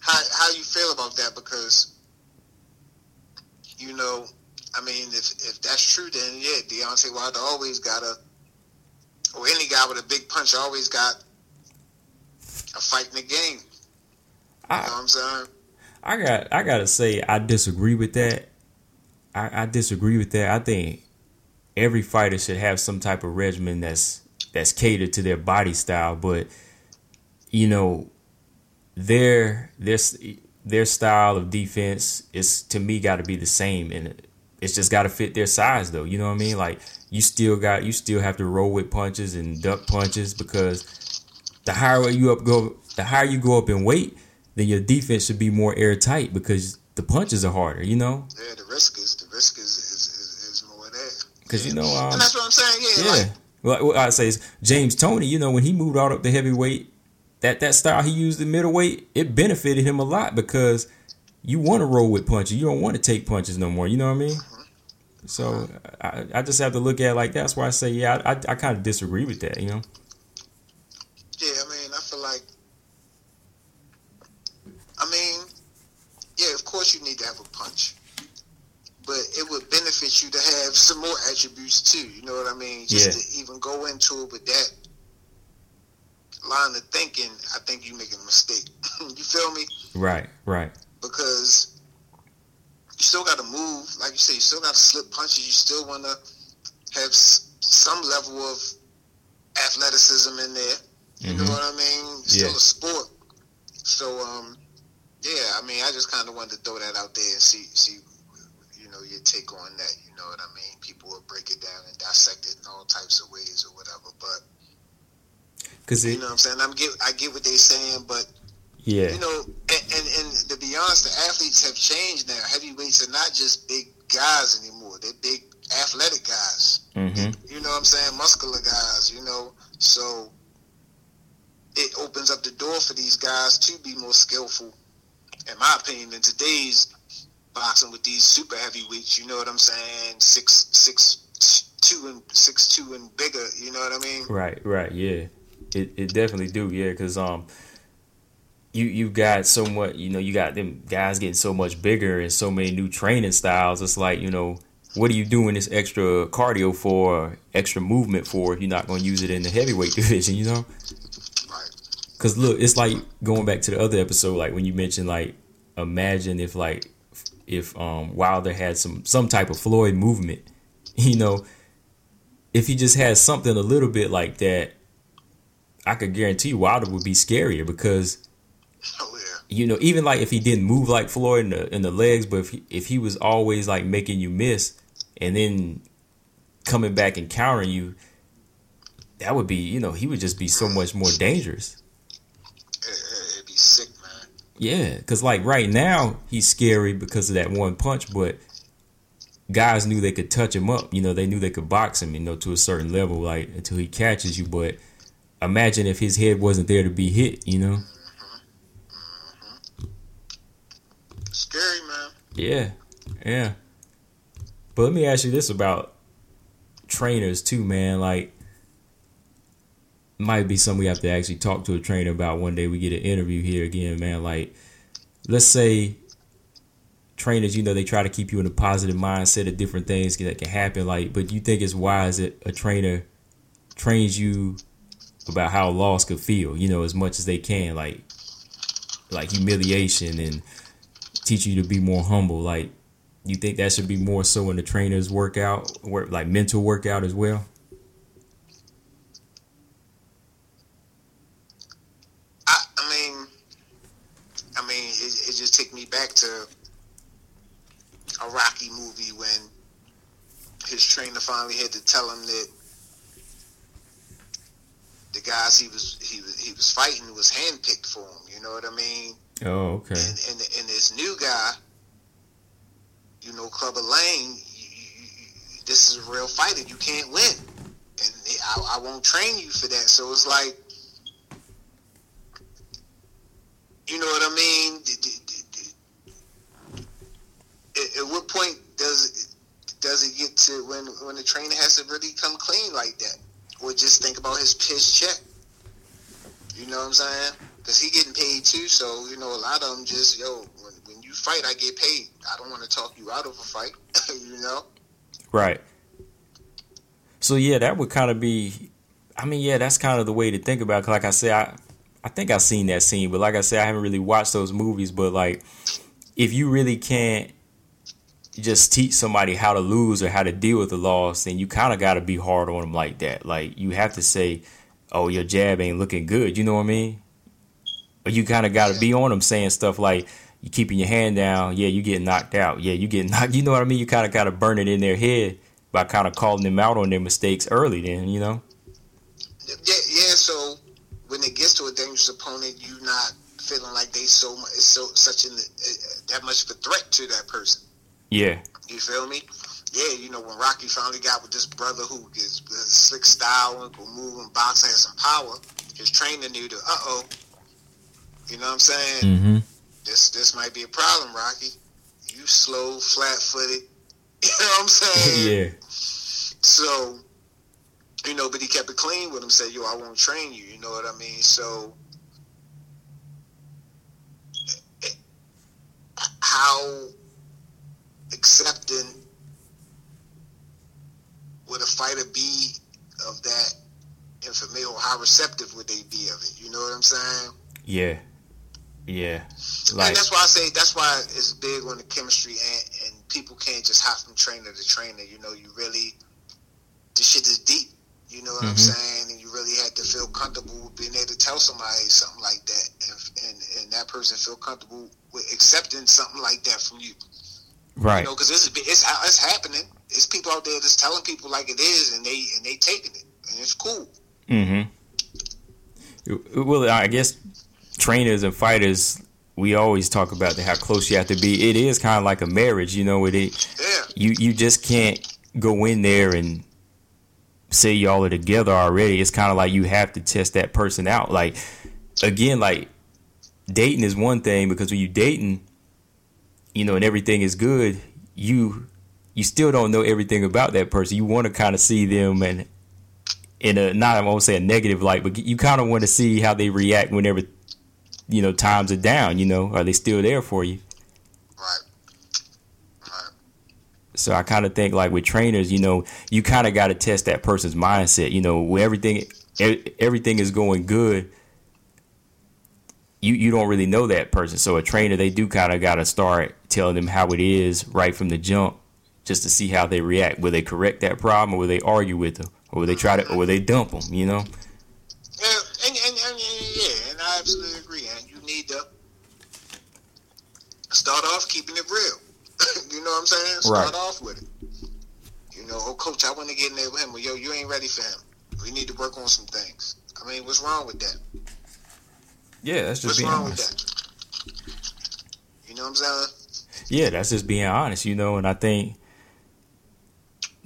S4: How how you feel about that? Because you know, I mean, if if that's true, then yeah, Deontay Wilder always got a, or any guy with a big punch always got a fight in the game. You know what I'm saying?
S1: I got I gotta say I disagree with that. I, I disagree with that. I think every fighter should have some type of regimen that's that's catered to their body style, but you know their their their style of defense is to me got to be the same, and it's just got to fit their size though. You know what I mean? Like you still got you still have to roll with punches and duck punches because the higher you up go, the higher you go up in weight, then your defense should be more airtight because the punches are harder. You know.
S4: Yeah, the risk is the risk is.
S1: Because you know, um,
S4: and that's what I'm saying. Yeah,
S1: yeah.
S4: Like,
S1: well, what I say is James Toney. You know, when he moved out up to heavyweight, that that style he used in middleweight, it benefited him a lot because you want to roll with punches. You don't want to take punches no more. You know what I mean? So I, I just have to look at it like that's why I say yeah. I I, I kind of disagree with that. You know.
S4: yeah. I mean, I feel like. I mean, yeah. Of course, you need to have a punch, but it would benefit you to have some more attributes too. You know what I mean? Just
S1: Yeah.
S4: to even go into it with that line of thinking, I think you're making a mistake. you feel me?
S1: Right. Right.
S4: because you still got to move. Like you say, you still got to slip punches. You still want to have s- some level of athleticism in there. You know
S1: Mhm.
S4: what I mean? It's Still
S1: Yeah.
S4: a sport. So, um, yeah, I mean, I just kind of wanted to throw that out there and see, see, you know, your take on that. You know what I mean? People will break it down and dissect it in all types of ways or whatever. But
S1: Because
S4: you know what I'm saying? I'm get, I get what they're saying, but
S1: Yeah.
S4: you know, and, and, and to be honest, the athletes have changed now. Heavyweights are not just big guys anymore. They're big athletic guys.
S1: hmm
S4: You know what I'm saying? Muscular guys, you know. So it opens up the door for these guys to be more skillful, in my opinion, in today's boxing with these super heavyweights, you know what I'm saying? Six six two and six two and bigger, you know what I mean?
S1: Right, right, yeah. It it definitely do, yeah, cuz um you you got so much, you know, you got them guys getting so much bigger and so many new training styles. It's like, you know, what are you doing this extra cardio for, extra movement for if you're not going to use it in the heavyweight division, you know? Cuz look, it's like going back to the other episode like when you mentioned like imagine if like if um Wilder had some some type of Floyd movement, you know, if he just had something a little bit like that, I could guarantee Wilder would be scarier because
S4: Oh yeah.
S1: you know even like if he didn't move like Floyd in the in the legs, but if he, if he was always like making you miss and then coming back and countering you, that would be you know he would just be so much more dangerous.
S4: It, it, it'd be sick, man.
S1: Yeah, because like right now he's scary because of that one punch, but guys knew they could touch him up. You know, they knew they could box him. You know, to a certain level, like until he catches you. But imagine if his head wasn't there to be hit. You know?
S4: Scary, man.
S1: Yeah, yeah. But let me ask you this about trainers too, man. Like, might be something we have to actually talk to a trainer about one day. We get an interview here again, man. Like, let's say trainers, you know, they try to keep you in a positive mindset of different things that can happen. Like, but you think it's wise that a trainer trains you about how loss could feel, you know, as much as they can, like, like humiliation and teach you to be more humble. Like, you think that should be more so in the trainer's workout, work like mental workout as well?
S4: I, I mean, I mean, it, it just took me back to a Rocky movie when his trainer finally had to tell him that the guys he was he was he was fighting was handpicked for him. You know what I mean?
S1: Oh, okay.
S4: And and and this new guy, you know, Clubber Lang, you, you, you, this is a real fighter. You can't win, and I, I won't train you for that. So it's like, you know what I mean? At, at what point does does it get to when when the trainer has to really come clean like that, or just think about his his check? You know what I'm saying? Because he getting paid too, so you know a lot of them just yo. When, when you fight, I get paid. I don't want to talk you out of a fight. you know?
S1: Right. So yeah, that would kind of be. I mean, yeah, that's kind of the way to think about. It. Like I said, I I think I've seen that scene, but like I said, I haven't really watched those movies. But like, if you really can't just teach somebody how to lose or how to deal with the loss, then you kind of got to be hard on them like that. Like you have to say, "Oh, your jab ain't looking good." You know what I mean? Or you kind of got to be on them saying stuff like, "You keeping your hand down? Yeah, you get knocked out. Yeah, you get knocked." You know what I mean? You kind of got to burn it in their head by kind of calling them out on their mistakes early. Then you know.
S4: Yeah, yeah. So when it gets to a dangerous opponent, you not feeling like they so much, so such an uh, that much of a threat to that person.
S1: Yeah.
S4: You feel me? Yeah, you know when Rocky finally got with this brother who is, is slick style and can move and box, has some power. His trainer knew to, uh oh. You know what I'm saying?
S1: Mm-hmm.
S4: This this might be a problem, Rocky. You slow, flat footed. You know what I'm saying?
S1: yeah.
S4: So, you know, but he kept it clean with him. Said, "Yo, I won't train you." You know what I mean? So, how accepting would a fighter be of that information, or how receptive would they be of it? You know what I'm saying?
S1: Yeah. Yeah.
S4: and
S1: Like
S4: that's why I say that's why it's big on the chemistry, and, and people can't just hop from trainer to trainer. You know, you really this shit is deep. You know what I'm
S1: Mhm.
S4: saying? And you really had to feel comfortable with being able to tell somebody something like that, and and, and that person feel comfortable with accepting something like that from you.
S1: Right.
S4: You know, because it's it's it's happening. It's people out there just telling people like it is, and they and they taking it, and it's cool.
S1: Mm-hmm. Well, I guess trainers and fighters, we always talk about how close you have to be. It is kind of like a marriage, you know. It, it
S4: Yeah,
S1: you you just can't go in there and say y'all are together already. It's kind of like you have to test that person out. Like again, like dating is one thing because when you dating, you know, and everything is good, you you still don't know everything about that person. You want to kind of see them and in a not I won't say a negative light, but you kind of want to see how they react whenever you know times are down. You know, are they still there for you?
S4: right, right.
S1: So I kind of think like with trainers, you know, you kind of got to test that person's mindset. You know, where everything everything is going good, you you don't really know that person. So a trainer, they do kind of got to start telling them how it is right from the jump, just to see how they react. Will they correct that problem, or will they argue with them, or will they try to, or will they dump them? You know?
S4: Yeah, and, and, and, yeah, and I absolutely agree. And you need to start off keeping it real. you know what I'm saying? Start
S1: Right.
S4: off with it. You know, oh, coach, I want to get in there with him. Well, yo, you ain't ready for him. We need to work on some things. I mean, what's wrong with that?
S1: Yeah, that's
S4: What's wrong with that? You know what I'm saying?
S1: Yeah, that's just being honest, you know. And I think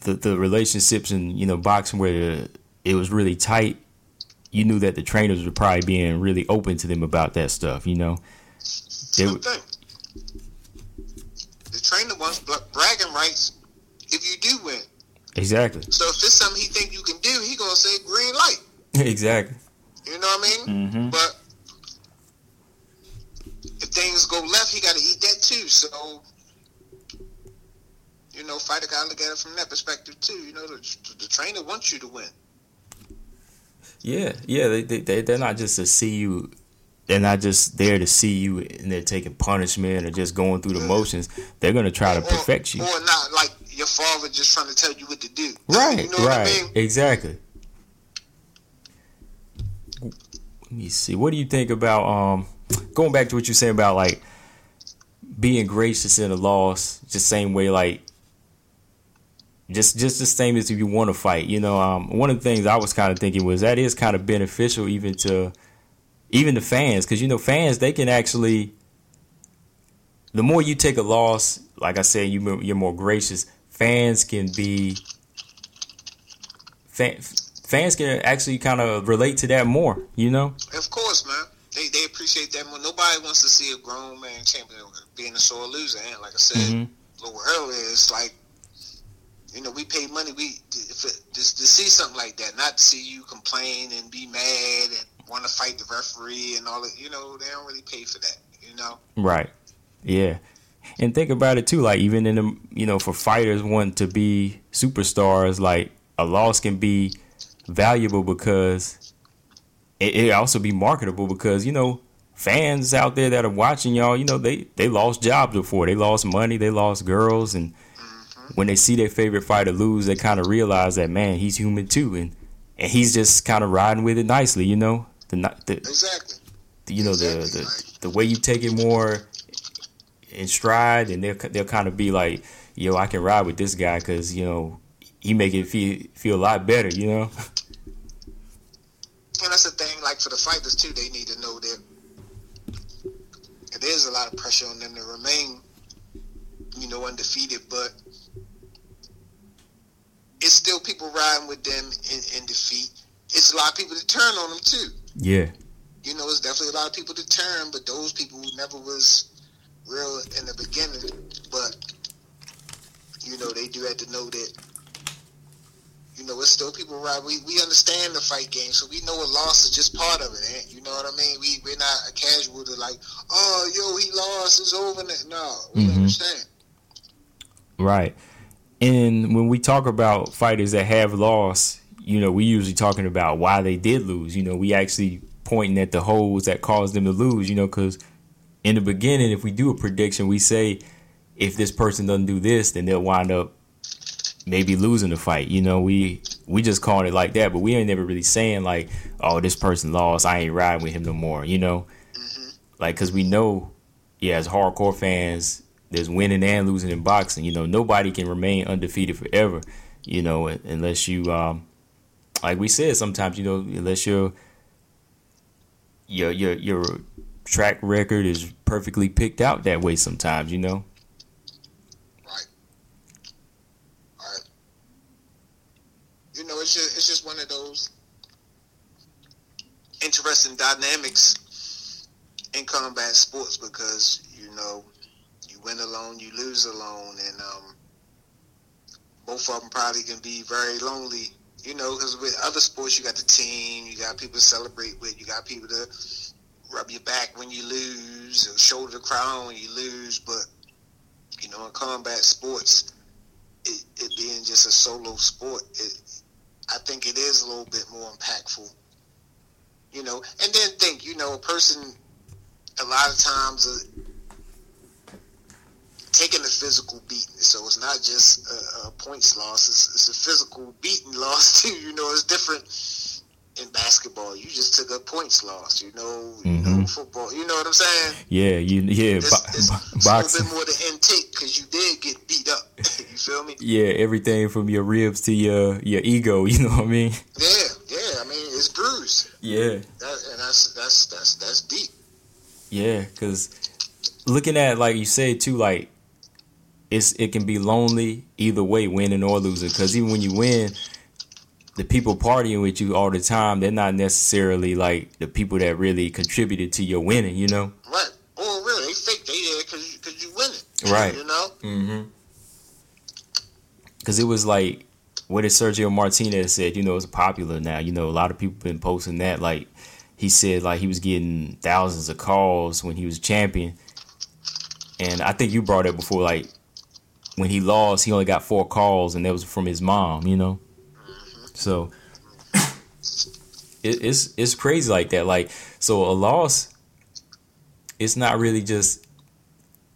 S1: the the relationships in you know boxing where it was really tight, you knew that the trainers were probably being really open to them about that stuff, you know. They would-
S4: thing. The trainer wants bra- bragging rights if you do win.
S1: Exactly,
S4: So if it's something he think you can do, he gonna say green light.
S1: exactly.
S4: You know what I mean?
S1: Mm-hmm.
S4: But if things go left, he got to eat that too. So, you know, fighter got to look at it from that perspective too. You know, the, the trainer wants you to win.
S1: Yeah, yeah. They they they- they're not just to see you. They're not just there to see you and they're taking punishment or just going through the motions. They're gonna try to
S4: Or-
S1: perfect you.
S4: Or not like your father just trying to tell you what to do.
S1: Right,
S4: You know what I
S1: right,
S4: mean?
S1: exactly. Let me see. What do you think about um going back to what you're saying about like being gracious in a loss, just same way like just just the same as if you want to fight. You know, um one of the things I was kind of thinking was that is kind of beneficial even to even the fans because you know fans they can actually the more you take a loss, like I said, you you're more gracious. Fans can be fan, fans can actually kind of relate to that more. You know?
S4: Of course, man. They they appreciate that more. Nobody wants to see a grown man champion being a sore loser. And like I said
S1: Mhm.
S4: a little earlier, it's like you know we pay money we if it, just to see something like that, not to see you complain and be mad and want to fight the referee and all that. You know they don't really pay for that. You know.
S1: Right. Yeah. And think about it too, like even in the you know, for fighters want to be superstars, like a loss can be valuable because it, it also be marketable because, you know, fans out there that are watching y'all, you know, they, they lost jobs before. They lost money, they lost girls and mm-hmm. when they see their favorite fighter lose, they kind of realize that man, he's human too, and and he's just kind of riding with it nicely, you know. The, the
S4: Exactly.
S1: you know the,
S4: Exactly,
S1: the
S4: like-
S1: the way you take it more in stride, and they'll they'll kind of be like, "Yo, I can ride with this guy because you know he make it feel feel a lot better," you know.
S4: And that's the thing. like for the fighters too, they need to know that there's a lot of pressure on them to remain, you know, undefeated. But it's still people riding with them in, in defeat. It's a lot of people that turn on them too.
S1: Yeah.
S4: You know, it's definitely a lot of people that turn, but those people who never was real in the beginning, but you know, they do have to know that you know, it's still people right. We we understand the fight game, so we know a loss is just part of it. Eh? You know what I mean? We we're not a casual to like, oh, yo, he lost, it's over. No, we mm-hmm. understand.
S1: Right, and when we talk about fighters that have lost, you know, we usually talking about why they did lose. You know, we actually pointing at the holes that caused them to lose. You know, because in the beginning, if we do a prediction, we say if this person doesn't do this, then they'll wind up maybe losing the fight. You know, we we just calling it like that, but we ain't never really saying like, oh, this person lost, I ain't riding with him no more. You know, mm-hmm. like because we know, yeah, as hardcore fans, there's winning and losing in boxing. You know, nobody can remain undefeated forever. You know, unless you, um, like we said, sometimes you know, unless your your your your track record is perfectly picked out that way. Sometimes, you know.
S4: It's just it's just one of those interesting dynamics in combat sports because you know you win alone, you lose alone, and um, both of them probably can be very lonely. You know, because with other sports, you got the team, you got people to celebrate with, you got people to rub your back when you lose, or shoulder the crowd when you lose. But you know, in combat sports, it, it being just a solo sport, it, I think it is a little bit more impactful. You know, and then think, you know, a person a lot of times uh, taking a physical beating. So it's not just a, a points loss; it's, it's, a physical beating loss too. You know, it's different in basketball. You just took a points loss. You know, mm-hmm. you know mm-hmm. football. You know what I'm saying?
S1: Yeah, you yeah. It's,
S4: bo- it's, it's boxing. a little bit more the intake because you did get beat up. you feel me?
S1: Yeah, everything from your ribs to your your ego. You know what I mean?
S4: Yeah, yeah. I mean, it's bruised.
S1: Yeah.
S4: That, and that's that's that's that's deep.
S1: Yeah, because looking at like you said too, like it's it can be lonely either way, winning or losing. Because even when you win, the people partying with you all the time, they're not necessarily like the people that really contributed to your winning. You know?
S4: Right. Oh, really? They fake they there because you winning.
S1: Right.
S4: You know?
S1: Mm-hmm. Because it was like what did Sergio Martinez said. You know, it's popular now. You know, a lot of people been posting that. Like he said, like he was getting thousands of calls when he was champion. And I think you brought it before, like when he lost, he only got four calls, and that was from his mom. You know, so it, it's it's crazy like that. Like so, a loss, it's not really just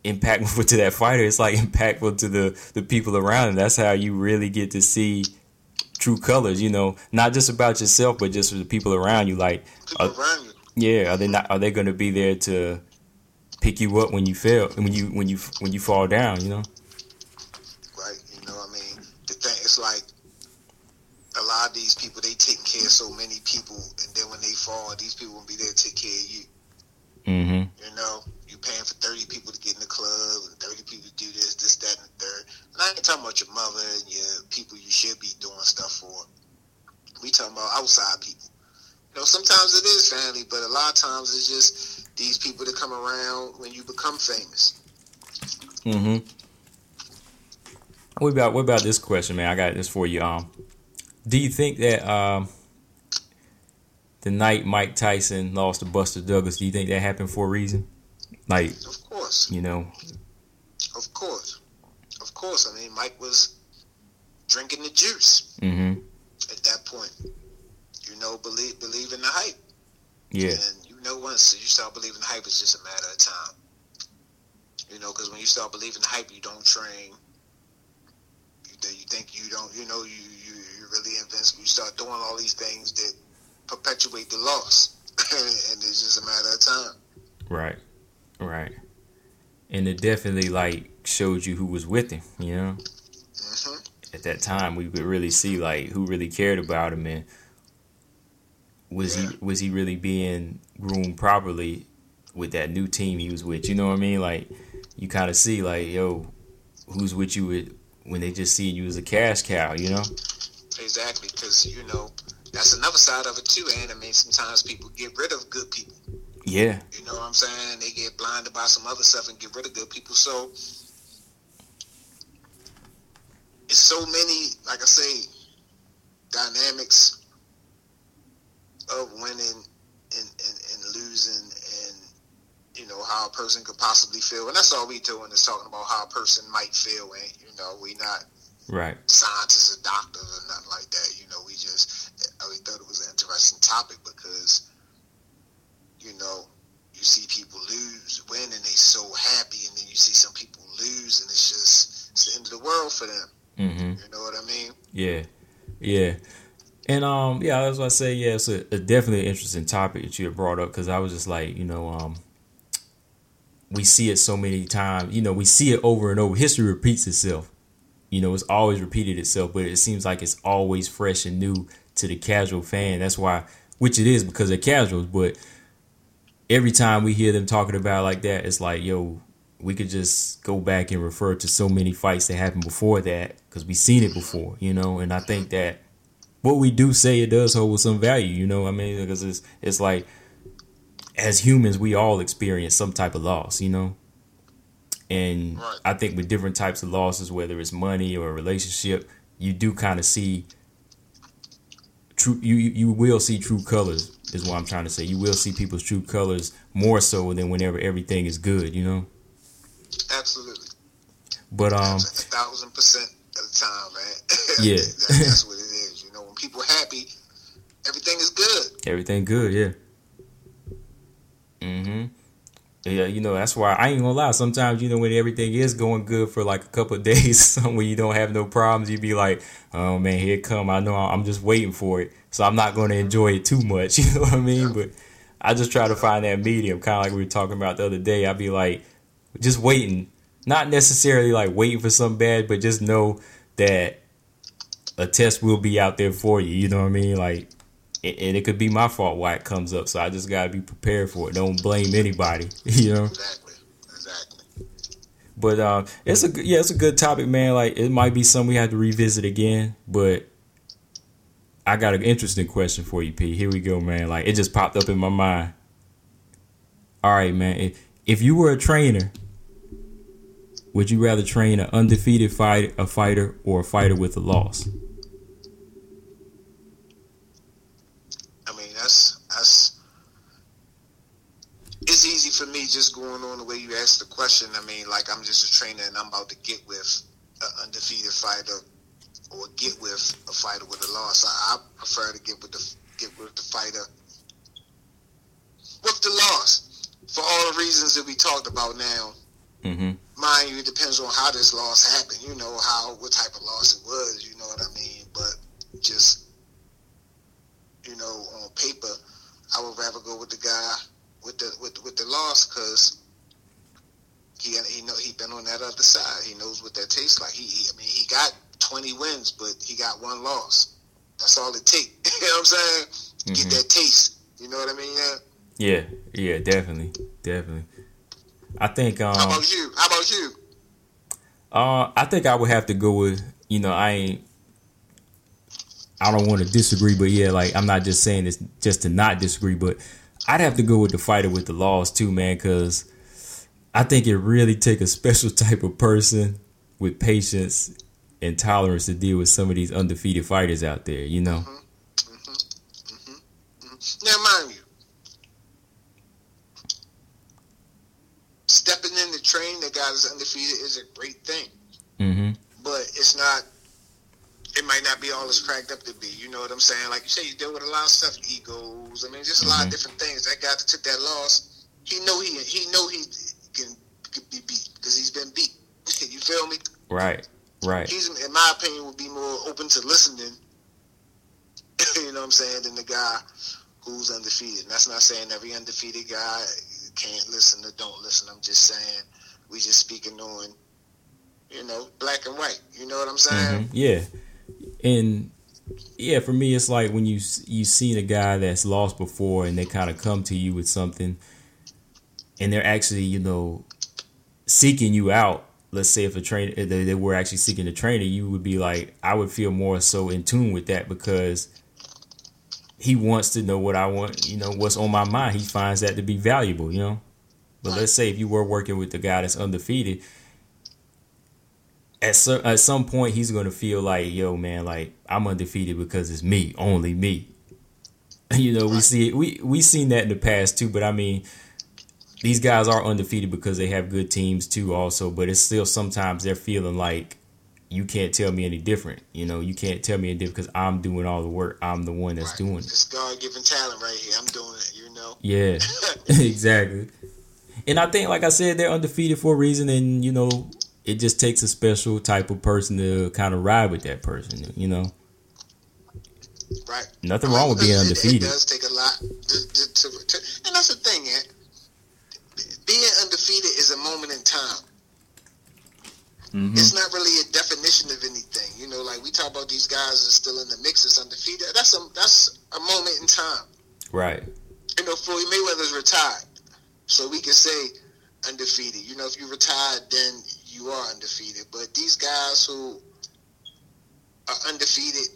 S1: impactful to that fighter. It's like impactful to the the people around him. That's how you really get to see true colors. You know, not just about yourself, but just for the people around you. Like,
S4: are, uh, around you.
S1: yeah, are they not? Are they going to be there to pick you up when you fail when you when you when you fall down? You know.
S4: Right. You know, I mean, the thing it's like a lot of these people they taking care of so many people, and then when they fall, these people will be there to take care of you.
S1: Mm-hmm.
S4: You know, you're paying for thirty people to get in the club, and thirty people to do this, this, that, and the third. And I ain't talking about your mother and your people you should be doing stuff for. We talking about outside people. You know, sometimes it is family, but a lot of times it's just these people that come around when you become famous.
S1: Mm-hmm. What about what about this question, man? I got this for you. Um, do you think that um, the night Mike Tyson lost to Buster Douglas, do you think that happened for a reason? Like,
S4: of course,
S1: you know,
S4: of course, of course. I mean, Mike was drinking the juice
S1: mm-hmm.
S4: at that point. You know, believe believe in the hype.
S1: Yeah,
S4: and you know, once you start believing the hype, it's just a matter of time. You know, because when you start believing the hype, you don't train. You, you think you don't. You know, you you're really invincible. You start doing all these things that perpetuate the loss, and it's just a matter of time.
S1: Right, right, and it definitely like showed you who was with him. You know,
S4: mm-hmm.
S1: at that time we could really see like who really cared about him and was yeah. he was he really being groomed properly with that new team he was with? You know what I mean? Like you kind of see like yo, who's with you with when they just see you as a cash cow, you know?
S4: Exactly, because you know that's another side of it too. And I mean, sometimes people get rid of good people.
S1: Yeah.
S4: You know what I'm saying? They get blinded by some other stuff and get rid of good people. So it's so many, like I say, dynamics of winning and, and, and losing and you know how a person could possibly feel and that's all we doing is talking about how a person might feel and you know we not
S1: right
S4: scientists or doctors or nothing like that you know we just we thought it was an interesting topic because you know you see people lose win and they so happy and then you see some people lose and it's just it's the end of the world for them
S1: mm-hmm.
S4: you know what i mean
S1: yeah yeah and um, yeah, that's what I say, yeah, it's a, a definitely an interesting topic that you had brought up because I was just like, you know, um, we see it so many times. You know, we see it over and over. History repeats itself. You know, it's always repeated itself, but it seems like it's always fresh and new to the casual fan. That's why, which it is because they're casuals. But every time we hear them talking about like that, it's like, yo, we could just go back and refer to so many fights that happened before that because we've seen it before, you know. And I think that what we do say it does hold some value, you know. I mean, because it's it's like as humans, we all experience some type of loss, you know. And right. I think with different types of losses, whether it's money or a relationship, you do kind of see true. You you will see true colors. Is what I'm trying to say. You will see people's true colors more so than whenever everything is good, you know.
S4: Absolutely.
S1: But um, a
S4: thousand percent of the time, man.
S1: Yeah,
S4: that's what it is. You know, when people happy, everything is good.
S1: Everything good, yeah. Mm-hmm. Yeah, you know, that's why I ain't gonna lie. Sometimes, you know, when everything is going good for like a couple of days, when you don't have no problems, you be like, oh man, here it come. I know I'm just waiting for it. So I'm not gonna mm-hmm. enjoy it too much. You know what I mean? But I just try to find that medium, kind of like we were talking about the other day. I'd be like, just waiting. Not necessarily like waiting for something bad, but just know that a test will be out there for you. You know what I mean? Like and it could be my fault why it comes up. So I just gotta be prepared for it. Don't blame anybody. You know.
S4: Exactly. Exactly.
S1: But uh, it's a yeah, it's a good topic, man. Like it might be something we have to revisit again. But I got an interesting question for you, P. Here we go, man. Like it just popped up in my mind. All right, man. If, if you were a trainer, would you rather train an undefeated fight a fighter or a fighter with a loss?
S4: it's easy for me just going on the way you asked the question. I mean, like I'm just a trainer and I'm about to get with an undefeated fighter or get with a fighter with a loss. I, I prefer to get with the get with the fighter with the loss for all the reasons that we talked about now.
S1: Mm-hmm.
S4: Mind you, it depends on how this loss happened. You know how what type of loss it was. You know what I mean? But just you know, on paper, I would rather go with the guy with the with with the loss because he he know he been on that other side. He knows what that tastes like. He, he I mean he got twenty wins, but he got one loss. That's all it takes. you know what I'm saying? Mm-hmm. Get that taste. You know what I mean? Yeah.
S1: Yeah, yeah, definitely, definitely. I think. Um,
S4: How about you? How about you?
S1: Uh, I think I would have to go with you know I ain't. I don't want to disagree, but yeah, like I'm not just saying this just to not disagree, but I'd have to go with the fighter with the loss too, man, because I think it really take a special type of person with patience and tolerance to deal with some of these undefeated fighters out there. You know.
S4: Mm-hmm. Mm-hmm. Mm-hmm. Now, mind you, stepping in the train that got us undefeated is a great thing.
S1: Mm-hmm.
S4: But it's not it might not be all as cracked up to be. You know what I'm saying? Like you say, you deal with a lot of stuff, egos. I mean, just a mm-hmm. lot of mm-hmm. different things. That guy that took that loss, he know he he know he can, can be beat because he's been beat. you feel me?
S1: Right, right.
S4: He's, in my opinion, would be more open to listening. you know what I'm saying? Than the guy who's undefeated. And that's not saying every undefeated guy can't listen or don't listen. I'm just saying we just speaking on, you know, black and white. You know what I'm saying?
S1: Mm-hmm. Yeah and Yeah, for me, it's like when you you seen a guy that's lost before, and they kind of come to you with something, and they're actually you know seeking you out. Let's say if a trainer they, they were actually seeking a trainer, you would be like, I would feel more so in tune with that because he wants to know what I want, you know, what's on my mind. He finds that to be valuable, you know. But let's say if you were working with the guy that's undefeated, at some at some point he's gonna feel like, yo, man, like I'm undefeated because it's me, only me. You know, we see it. We we seen that in the past too. But I mean, these guys are undefeated because they have good teams too, also. But it's still sometimes they're feeling like you can't tell me any different. You know, you can't tell me any different because I'm doing all the work. I'm the one that's
S4: Right.
S1: doing it.
S4: It's God given talent right here. I'm doing it. You know.
S1: Yeah, exactly. And I think, like I said, they're undefeated for a reason, and you know, it just takes a special type of person to kind of ride with that person. You know,
S4: Right.
S1: Nothing wrong with being undefeated.
S4: It, does take a lot, to, to, to, and that's the thing, Ant. Being undefeated is a moment in time.
S1: Mm-hmm.
S4: It's not really a definition of anything. You know, like we talk about these guys are still in the mix as undefeated. That's a that's a moment in time.
S1: right?
S4: You know, Floyd Mayweather's retired, so we can say undefeated. You know, if you retired, then you are undefeated. But these guys who are undefeated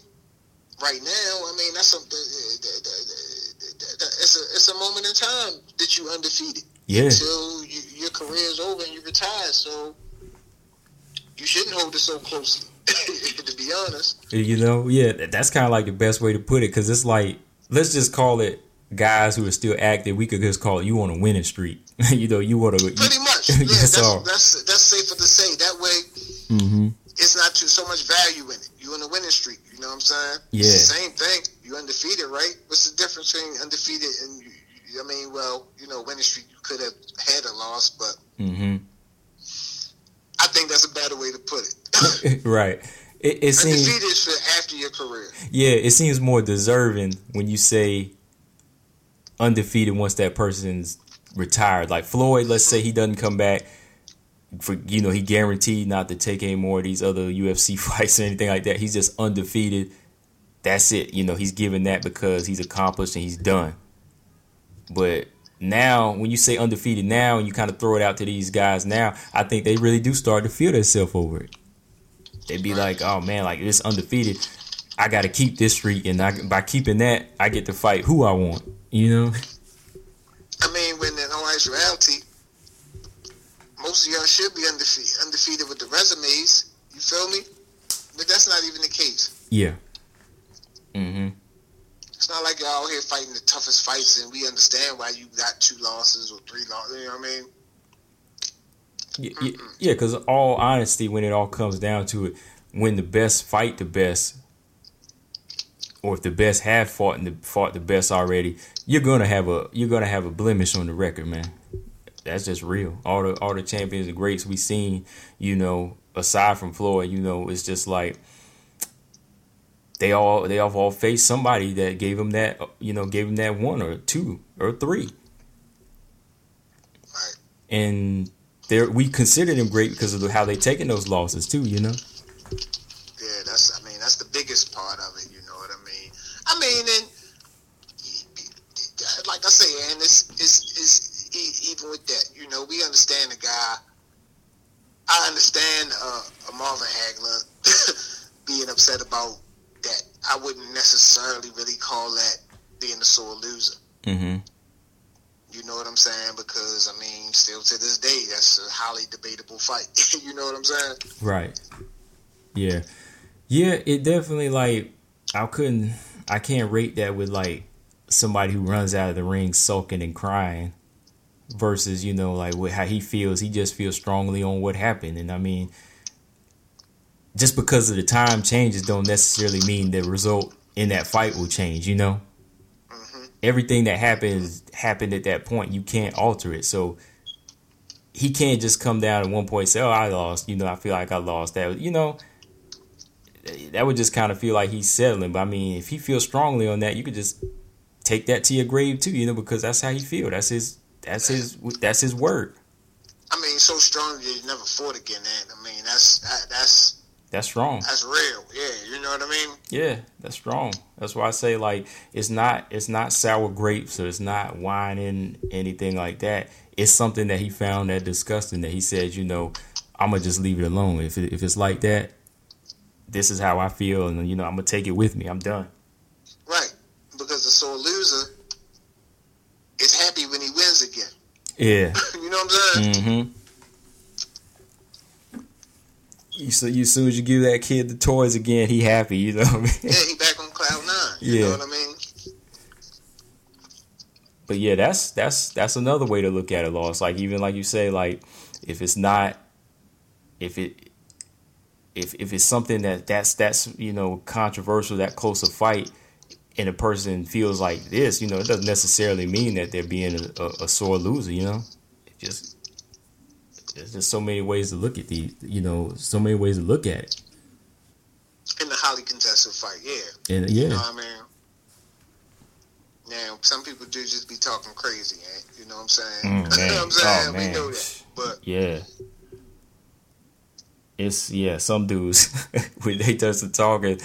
S4: right now, I mean, that's something. It's a it's a moment in time that you undefeated
S1: Yeah,
S4: until you, your career is over and you retire. So you shouldn't hold it so closely. to be honest,
S1: you know, yeah. That's kind of like the best way to put it because it's like let's just call it guys who are still active. We could just call it you on a winning streak. you know, you want to
S4: pretty much. Yeah, that's, that's that's safer to say. That way,
S1: Mm-hmm.
S4: it's not too so much value in it. You're in the winning streak. You know what I'm saying?
S1: Yeah.
S4: Same thing. You're undefeated, right? What's the difference between undefeated and? you- I mean, well, you know, winning streak. You could have had a loss, but
S1: Mm-hmm.
S4: I think that's a better way to put it.
S1: right. It, it seems
S4: undefeated is for after your career.
S1: yeah, it seems more deserving when you say undefeated once that person's retired. Like Floyd, let's say he doesn't come back for you know he guaranteed not to take any more of these other UFC fights or anything like that. He's just undefeated. That's it. You know he's given that because he's accomplished and he's done. But now, when you say undefeated now, and you kind of throw it out to these guys now, I think they really do start to feel themselves over it. They'd be like, "Oh man, like this undefeated, I got to keep this streak, and I, by keeping that, I get to fight who I want." You know?
S4: I mean, when in all actuality, most of y'all should be undefeated, undefeated with the resumes. You feel me? But that's not even the case.
S1: Yeah. Mm-hmm.
S4: It's not like y'all here fighting the toughest fights, and we understand why you got two losses or three losses. You know what I mean?
S1: Yeah, yeah, because all honesty, when it all comes down to it, when the best fight the best, or if the best have fought and the, fought the best already, you're gonna have a you're gonna have a blemish on the record, man. That's just real. All the all the champions and greats we've seen, you know, aside from Floyd, you know, it's just like they all they all all faced somebody that gave them that you know gave them that one or two or three,
S4: Right.
S1: and they we consider them great because of how they taking those losses too. You know.
S4: Yeah, that's. I mean, that's the biggest part of it. I mean, and like I say, and it's it's, it's even with that, you know, we understand the guy. I understand uh, a Marvin Hagler being upset about that. I wouldn't necessarily really call that being a sore loser.
S1: Mm-hmm.
S4: You know what I'm saying? Because I mean, still to this day, that's a highly debatable fight. you know what I'm saying?
S1: Right. Yeah. Yeah, it definitely like I couldn't I can't rate that with like somebody who runs out of the ring sulking and crying versus, you know, like what how he feels. He just feels strongly on what happened. And I mean just because of the time changes don't necessarily mean the result in that fight will change, you know?
S4: hmm
S1: everything that happens happened at that point. You can't alter it. So he can't just come down at one point and say, "Oh, I lost." You know, I feel like I lost. That you know, that would just kind of feel like he's settling. But I mean, if he feels strongly on that, you could just take that to your grave too. You know, because that's how he feel. That's his. That's his. That's his word.
S4: I mean, so strong that you never fought again. That I mean, that's that, that's
S1: That's strong.
S4: that's real. Yeah, you know what I mean?
S1: Yeah, that's strong. That's why I say like it's not it's not sour grapes or it's not wine in anything like that. It's something that he found that disgusting that he said, you know, I'm gonna just leave it alone. If it, if it's like that, this is how I feel, and you know I'm gonna take it with me. I'm done.
S4: Right, because the sore loser is happy when he wins again.
S1: Yeah.
S4: you know what I'm saying?
S1: Mm-hmm. You so you as soon as you give that kid the toys again, he happy. You know what I mean?
S4: Yeah, he back on cloud nine. You
S1: Yeah.
S4: know what I mean?
S1: But yeah, that's that's that's another way to look at it, loss. Like even like you say, like if it's not, if it, if if it's something that that's that's you know controversial, that close a fight, and a person feels like this, you know, it doesn't necessarily mean that they're being a, a, a sore loser. You know, it just there's just so many ways to look at these. You know, so many ways to look at it.
S4: In the highly contested fight, yeah.
S1: And
S4: You know what I mean? Now, some people do just be talking crazy, eh? You know what I'm saying?
S1: Mm,
S4: you know what. I'm saying?
S1: Oh,
S4: we know that. But
S1: yeah. It's yeah, some dudes when they does the talking,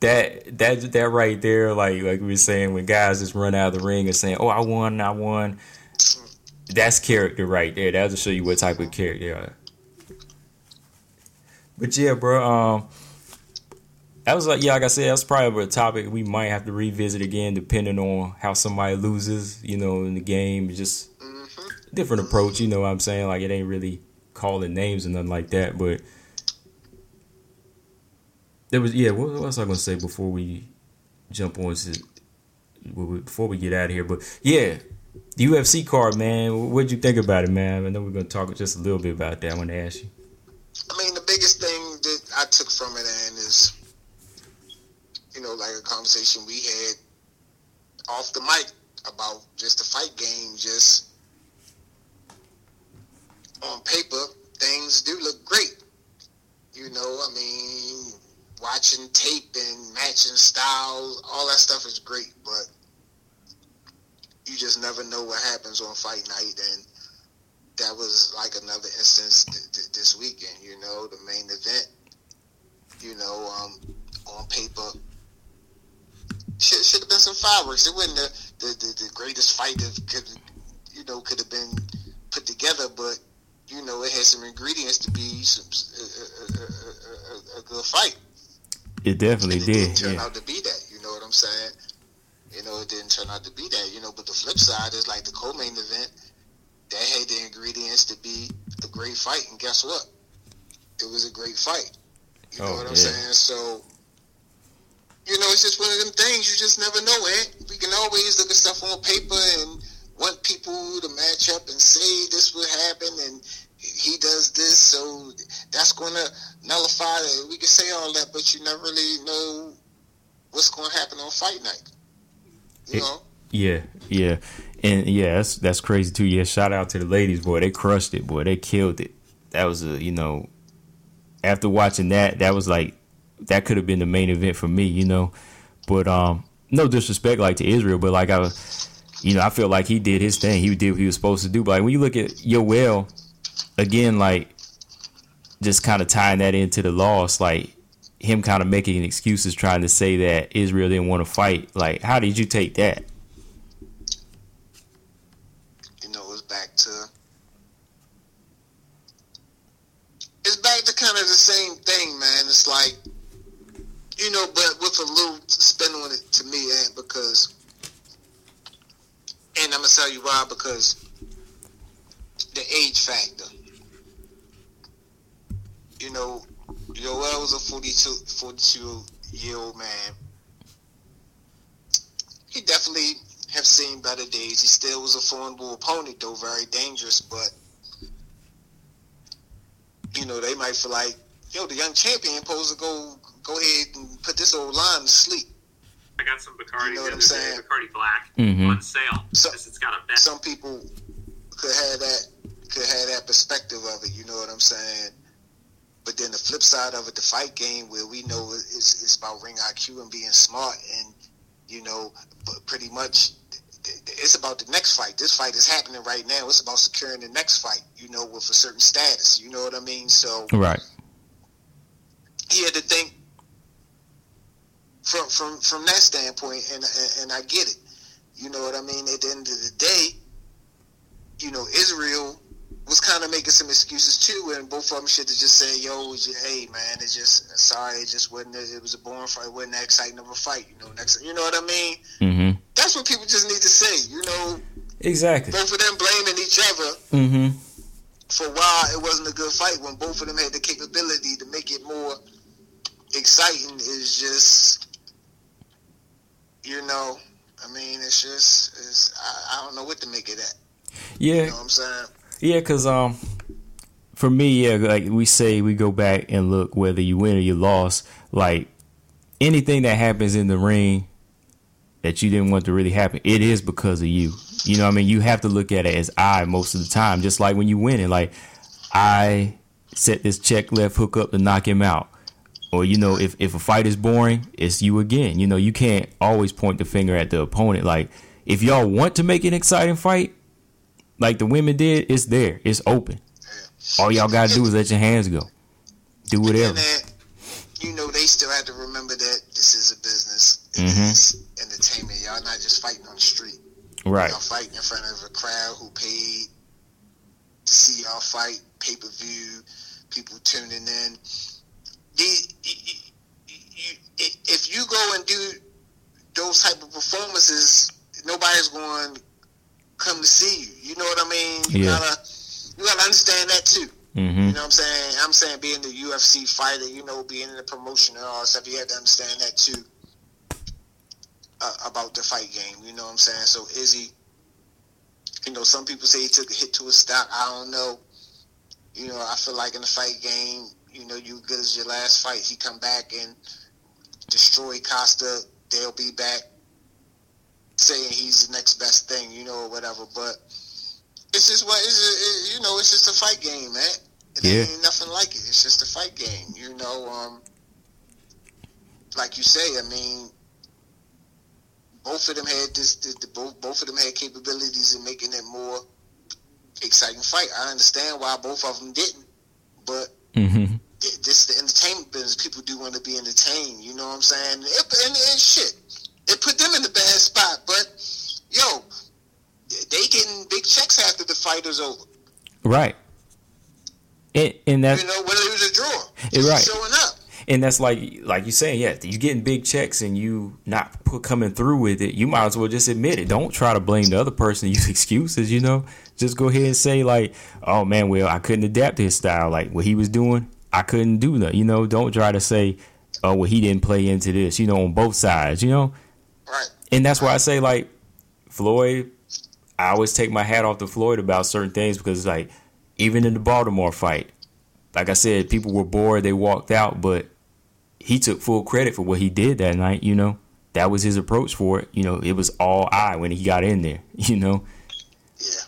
S1: that that that right there, like like we were saying, when guys just run out of the ring and saying, "Oh, I won, I won," that's character right there. That'll show you what type of character they are. But yeah, bro, um, that was like yeah, like I said, that's probably a topic we might have to revisit again, depending on how somebody loses, you know, in the game. It's just
S4: hmm
S1: different approach, you know what I'm saying? Like it ain't really calling names and nothing like that, but there was yeah, what, was I gonna say before we jump on to before we get out of here? But yeah, the UFC card, man. What'd you think about it, man? I know we're gonna talk just a little bit about that. I want to ask you.
S4: I mean, the biggest thing that I took from it, and is, you know, like a conversation we had off the mic about just the fight game. Just on paper, things do look great. You know, I mean, watching tape and matching styles, all that stuff is great, but you just never know what happens on fight night, and that was like another instance th- th- this weekend. You know, the main event. You know, um, on paper, should should have been some fireworks. It wasn't the the, the, the greatest fight that could you know could have been put together, but you know it had some ingredients to be some, a, a, a, a, a good fight.
S1: It definitely
S4: it didn't
S1: did.
S4: turn
S1: Yeah.
S4: out to be that. You know what I'm saying? You know, it didn't turn out to be that. You know, but the flip side is like the co-main event that had the ingredients to be a great fight, and guess what? It was a great fight. You know
S1: Oh,
S4: what I'm
S1: yeah.
S4: saying? So, you know, it's just one of them things you just never know, man. We can always look at stuff on paper and want people to match up and say this would happen and he does this, so that's going to nullify it. We can say all that, but you never really know what's going to happen on fight night. You
S1: It-
S4: know?
S1: Yeah, yeah, and yeah, that's that's crazy too. Yeah, shout out to the ladies, boy. They crushed it, boy. They killed it. That was a you know, after watching that, that was like that could have been the main event for me, you know. But um, no disrespect like to Israel, but like I, was- you know, I feel like he did his thing. He did what he was supposed to do. But like when you look at Yoel, again, like just kind of tying that into the loss, like him kind of making excuses, trying to say that Israel didn't want to fight. Like, how did you take that?
S4: you know, it's back to it's back to kind of the same thing, man. It's like you know, but with a little spin on it to me, and because, and I'm gonna tell you why because the age factor. You know, Yoel was a 42, 42 year old man. He definitely have seen better days. He still was a formidable opponent, though very dangerous. But you know, they might feel like, yo, the young champion supposed to go go ahead and put this old line to sleep.
S5: I got some Bacardi
S4: You know what I'm
S5: other day,
S4: saying?
S5: Bacardi Black
S1: Mhm.
S5: on sale.
S4: So-
S5: it's got a bet.
S4: Some people could have that could have that perspective of it. You know what I'm saying? But then the flip side of it, the fight game, where we know it's, it's about ring IQ and being smart, and you know, but pretty much it's about the next fight. This fight is happening right now. It's about securing the next fight. You know, with a certain status. You know what I mean? So
S1: Right.
S4: he had to think from from from that standpoint, and and, I get it. You know what I mean? At the end of the day, you know, Israel was kind of making some excuses too, and both of them should have just said, "Yo, hey man, it's just sorry, it just wasn't. It was a boring fight. It wasn't that exciting of a fight. You know, next, you know what I mean?
S1: Mm-hmm.
S4: That's what people just need to say. You know,
S1: Exactly.
S4: both of them blaming each other
S1: Mm-hmm.
S4: for why it wasn't a good fight when both of them had the capability to make it more exciting. Is just, you know, I mean, it's just, it's, I, I don't know what to make of that.
S1: Yeah.
S4: You know what I'm saying?
S1: Yeah, cause um, for me, yeah, like we say, we go back and look whether you win or you lost. Like anything that happens in the ring that you didn't want to really happen, it is because of you. You know, what I mean, you have to look at it as I most of the time. Just like when you win it, like I set this check left hook up to knock him out. Or you know, if if a fight is boring, it's you again. You know, you can't always point the finger at the opponent. Like if y'all want to make an exciting fight, like the women did, it's there. It's open. All y'all gotta do is let your hands go. Do whatever.
S4: That, you know, they still have to remember that this is a business. It
S1: Mhm.
S4: is entertainment. Y'all not just fighting on the street.
S1: Right.
S4: Y'all fighting in front of a crowd who paid to see y'all fight, pay per view, people tuning in. The, you, you, if you go and do those type of performances, nobody's going to come to see you. You know what I mean? You
S1: Yeah.
S4: gotta you gotta understand that too.
S1: Mm-hmm.
S4: You know what I'm saying? I'm saying being the UFC fighter, you know, being in the promotion and all that stuff, you have to understand that too uh, about the fight game. You know what I'm saying? So Izzy, you know, some people say he took a hit to his stock. I don't know. You know, I feel like in the fight game, you know, you good as your last fight. He come back and destroy Costa. They'll be back saying he's the next best thing, you know, or whatever. But it's just what is it, you know, it's just a fight game, man. It
S1: Yeah.
S4: ain't nothing like it. It's just a fight game, you know. Um, like you say, I mean, both of them had this. The, the, both both of them had capabilities in making it more exciting fight. I understand why both of them didn't, but
S1: Mm-hmm.
S4: Th- this is the entertainment business. People do want to be entertained. You know what I'm saying? It, and, and shit, it put them in the bad spot. But yo, they getting big checks after the fight is over.
S1: Right. And, and that's
S4: You know, whether it was a draw,
S1: Yeah, right.
S4: showing up.
S1: and that's like like you saying, yeah, you getting big checks and you not put, coming through with it. You might as well just admit it. Don't try to blame the other person. Use excuses. You know, just go ahead and say like, oh man, well I couldn't adapt to his style. Like what he was doing, I couldn't do that. You know, don't try to say, oh well he didn't play into this. You know, on both sides. You know,
S4: Right.
S1: and that's why I say like Floyd. I always take my hat off to Floyd about certain things because like even in the Baltimore fight, like I said, people were bored, they walked out, but he took full credit for what he did that night. You know, that was his approach for it. You know, it was all I when he got in there. You know,
S4: Yeah,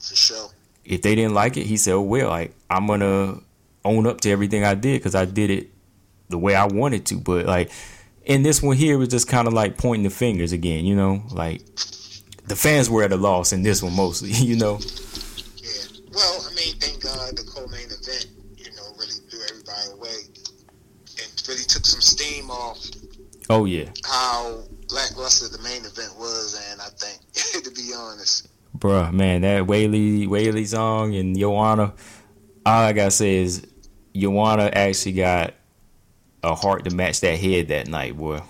S4: for sure.
S1: if they didn't like it, he said, "Oh well, like I'm gonna own up to everything I did because I did it the way I wanted to." But like and this one here, was just kind of like pointing the fingers again. You know, like the fans were at a loss in this one mostly. You know,
S4: Yeah. Well, I mean, thank God the co-main event, you know, really blew everybody away and really took some steam off
S1: oh yeah,
S4: how lackluster the main event was. And I think, to be honest,
S1: bruh, man, that Weili Weili Zhang and Joanna. All I gotta say is, Joanna actually got a heart to match that head that night, boy.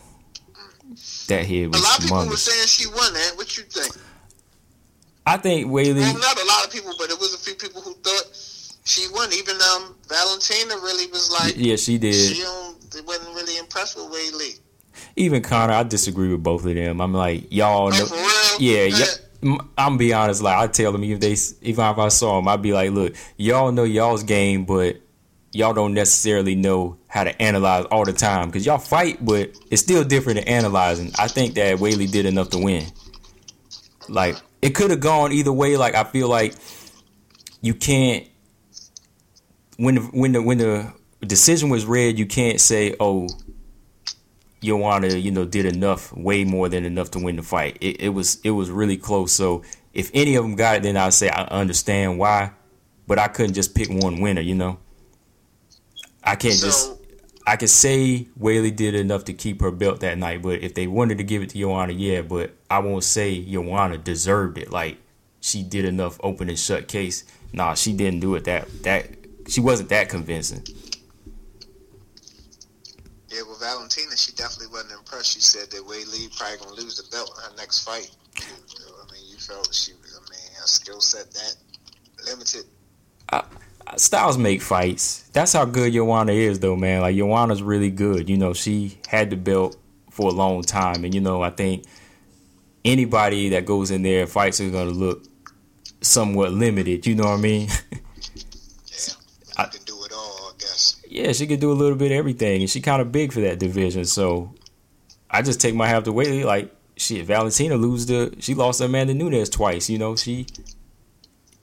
S1: That head was.
S4: a lot of people were saying she won that. What you think?
S1: I think Weili.
S4: Well, not a lot of people, but it was a few people who thought she won. Even um, Valentina really was like,
S1: Yeah, she did.
S4: she wasn't really impressed with Weili.
S1: Even Conor, I disagree with both of them. I'm like, y'all
S4: Oh,
S1: know.
S4: for real?
S1: Yeah, yeah. I'm be honest. Like I tell them, if they, even if I saw them, I'd be like, look, y'all know y'all's game, but y'all don't necessarily know how to analyze all the time because y'all fight, but it's still different than analyzing. I think that Weili did enough to win. Like it could have gone either way. Like I feel like you can't when the, when the when the decision was read, you can't say, oh. Joanna, you know, did enough, way more than enough to win the fight. It, it was it was really close. So if any of them got it, then I'd say I understand why, but I couldn't just pick one winner. You know, I can't just I could say Weili did enough to keep her belt that night, but if they wanted to give it to Joanna, yeah, but I won't say Joanna deserved it. Like she did enough open and shut case. Nah, she didn't do it that that she wasn't that convincing.
S4: Yeah, with Valentina, she definitely wasn't impressed. She said that Weili probably gonna lose the belt in her next fight. I mean, you felt she, was. I mean, her skill set that limited.
S1: Uh, styles make fights. That's how good Joanna is, though, man. Like Joanna's really good. You know, she had the belt for a long time, and you know, I think anybody that goes in there and fights are gonna look somewhat limited. You know what I mean?
S4: Yeah, you can do it all, I guess.
S1: Yeah, she could do a little bit of everything, and she kind of big for that division. So I just take my half to Weili. Like shit, Valentina lose the she lost to Amanda Nunes twice. You know she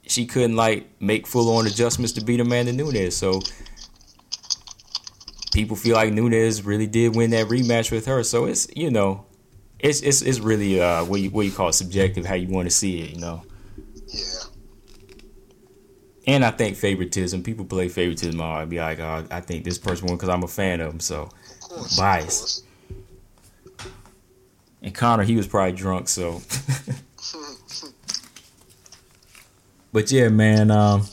S1: she couldn't like make full on adjustments to beat Amanda Nunes. So people feel like Nunes really did win that rematch with her. So it's you know it's it's it's really uh what you what you call it, subjective how you want to see it. You know. And I think favoritism. People play favoritism. I'd be like, oh, I think this person won because I'm a fan of him. So
S4: of course.
S1: Bias. And Conor, he was probably drunk, so. but yeah, man. Um,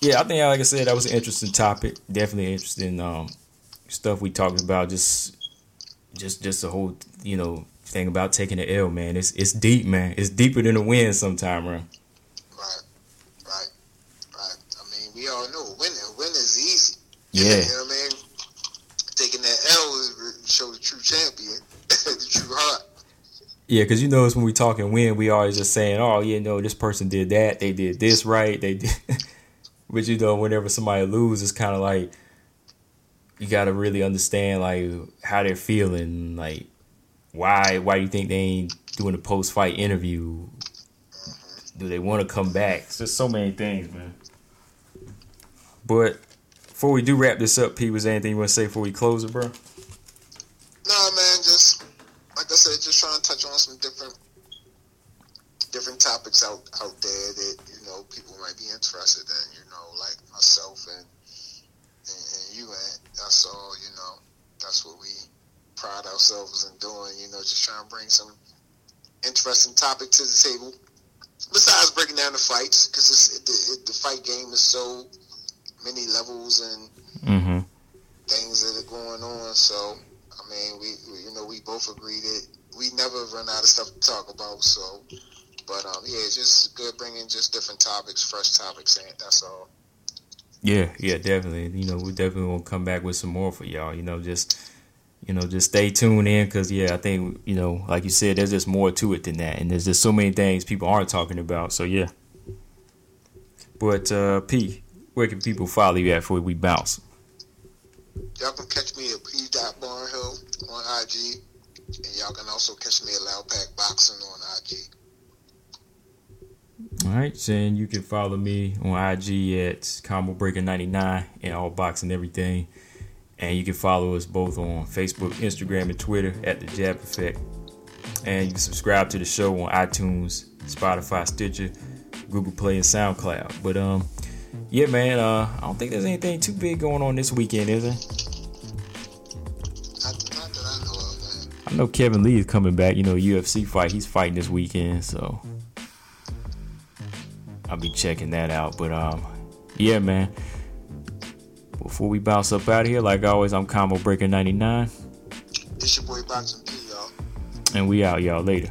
S1: yeah, I think, like I said, that was an interesting topic. Definitely interesting um, stuff we talked about. Just, just, just the whole, you know, thing about taking the L, man. It's it's deep, man. It's deeper than a win sometime, man.
S4: Right, right, right. I mean, we all know winning. Winning is easy.
S1: Yeah.
S4: You know what I mean? Taking that L is show the true champion, the true heart.
S1: Yeah, because you notice when we talking win, we always just saying, "Oh, yeah, no, this person did that, they did this right, they did." but you know, whenever somebody loses, it's kind of like you got to really understand like how they're feeling, like why why you think they ain't doing a post fight interview? Mm-hmm. Do they want to come back? It's just so many things, man. But before we do wrap this up, P, was anything you want to say before we close it, bro?
S4: Nah, man, just like I said, just trying to touch on some different different topics out out there that you know people might be interested in. You know, like myself and and, and you, and that's all. You know, that's what we pride ourselves in doing. You know, just trying to bring some interesting topic to the table. Besides breaking down the fights, because it, the fight game is so many levels and
S1: Mm-hmm.
S4: things that are going on. So, I mean, we, we you know we both agree that we never run out of stuff to talk about. So, but um, yeah, it's just good bringing just different topics, fresh topics, and that's all.
S1: Yeah, yeah, definitely. You know, we definitely will come back with some more for y'all. You know, just you know, just stay tuned in because yeah, I think you know, like you said, there's just more to it than that, and there's just so many things people aren't talking about. So yeah. But uh, P, where can people follow you at before we bounce?
S4: Y'all can catch me at P. Barnhill on IG, and y'all can also catch me at Loud Pack Boxing on IG.
S1: All right, and you can follow me on IG at Combo Breaker 99 and all boxing everything. And you can follow us both on Facebook, Instagram, and Twitter at the Jab Effect. And you can subscribe to the show on iTunes, Spotify, Stitcher, Google Play, and SoundCloud. But um, yeah, man, uh, I don't think there's anything too big going on this weekend, is there?
S4: Not, not that I know.
S1: I know Kevin Lee is coming back. You know, UFC fight. He's fighting this weekend, so I'll be checking that out. But um, yeah, man. Before we bounce up out of here, like always, I'm Combo Breaker 99,
S4: It's your boy Boxing P, y'all.
S1: and we out, y'all. Later.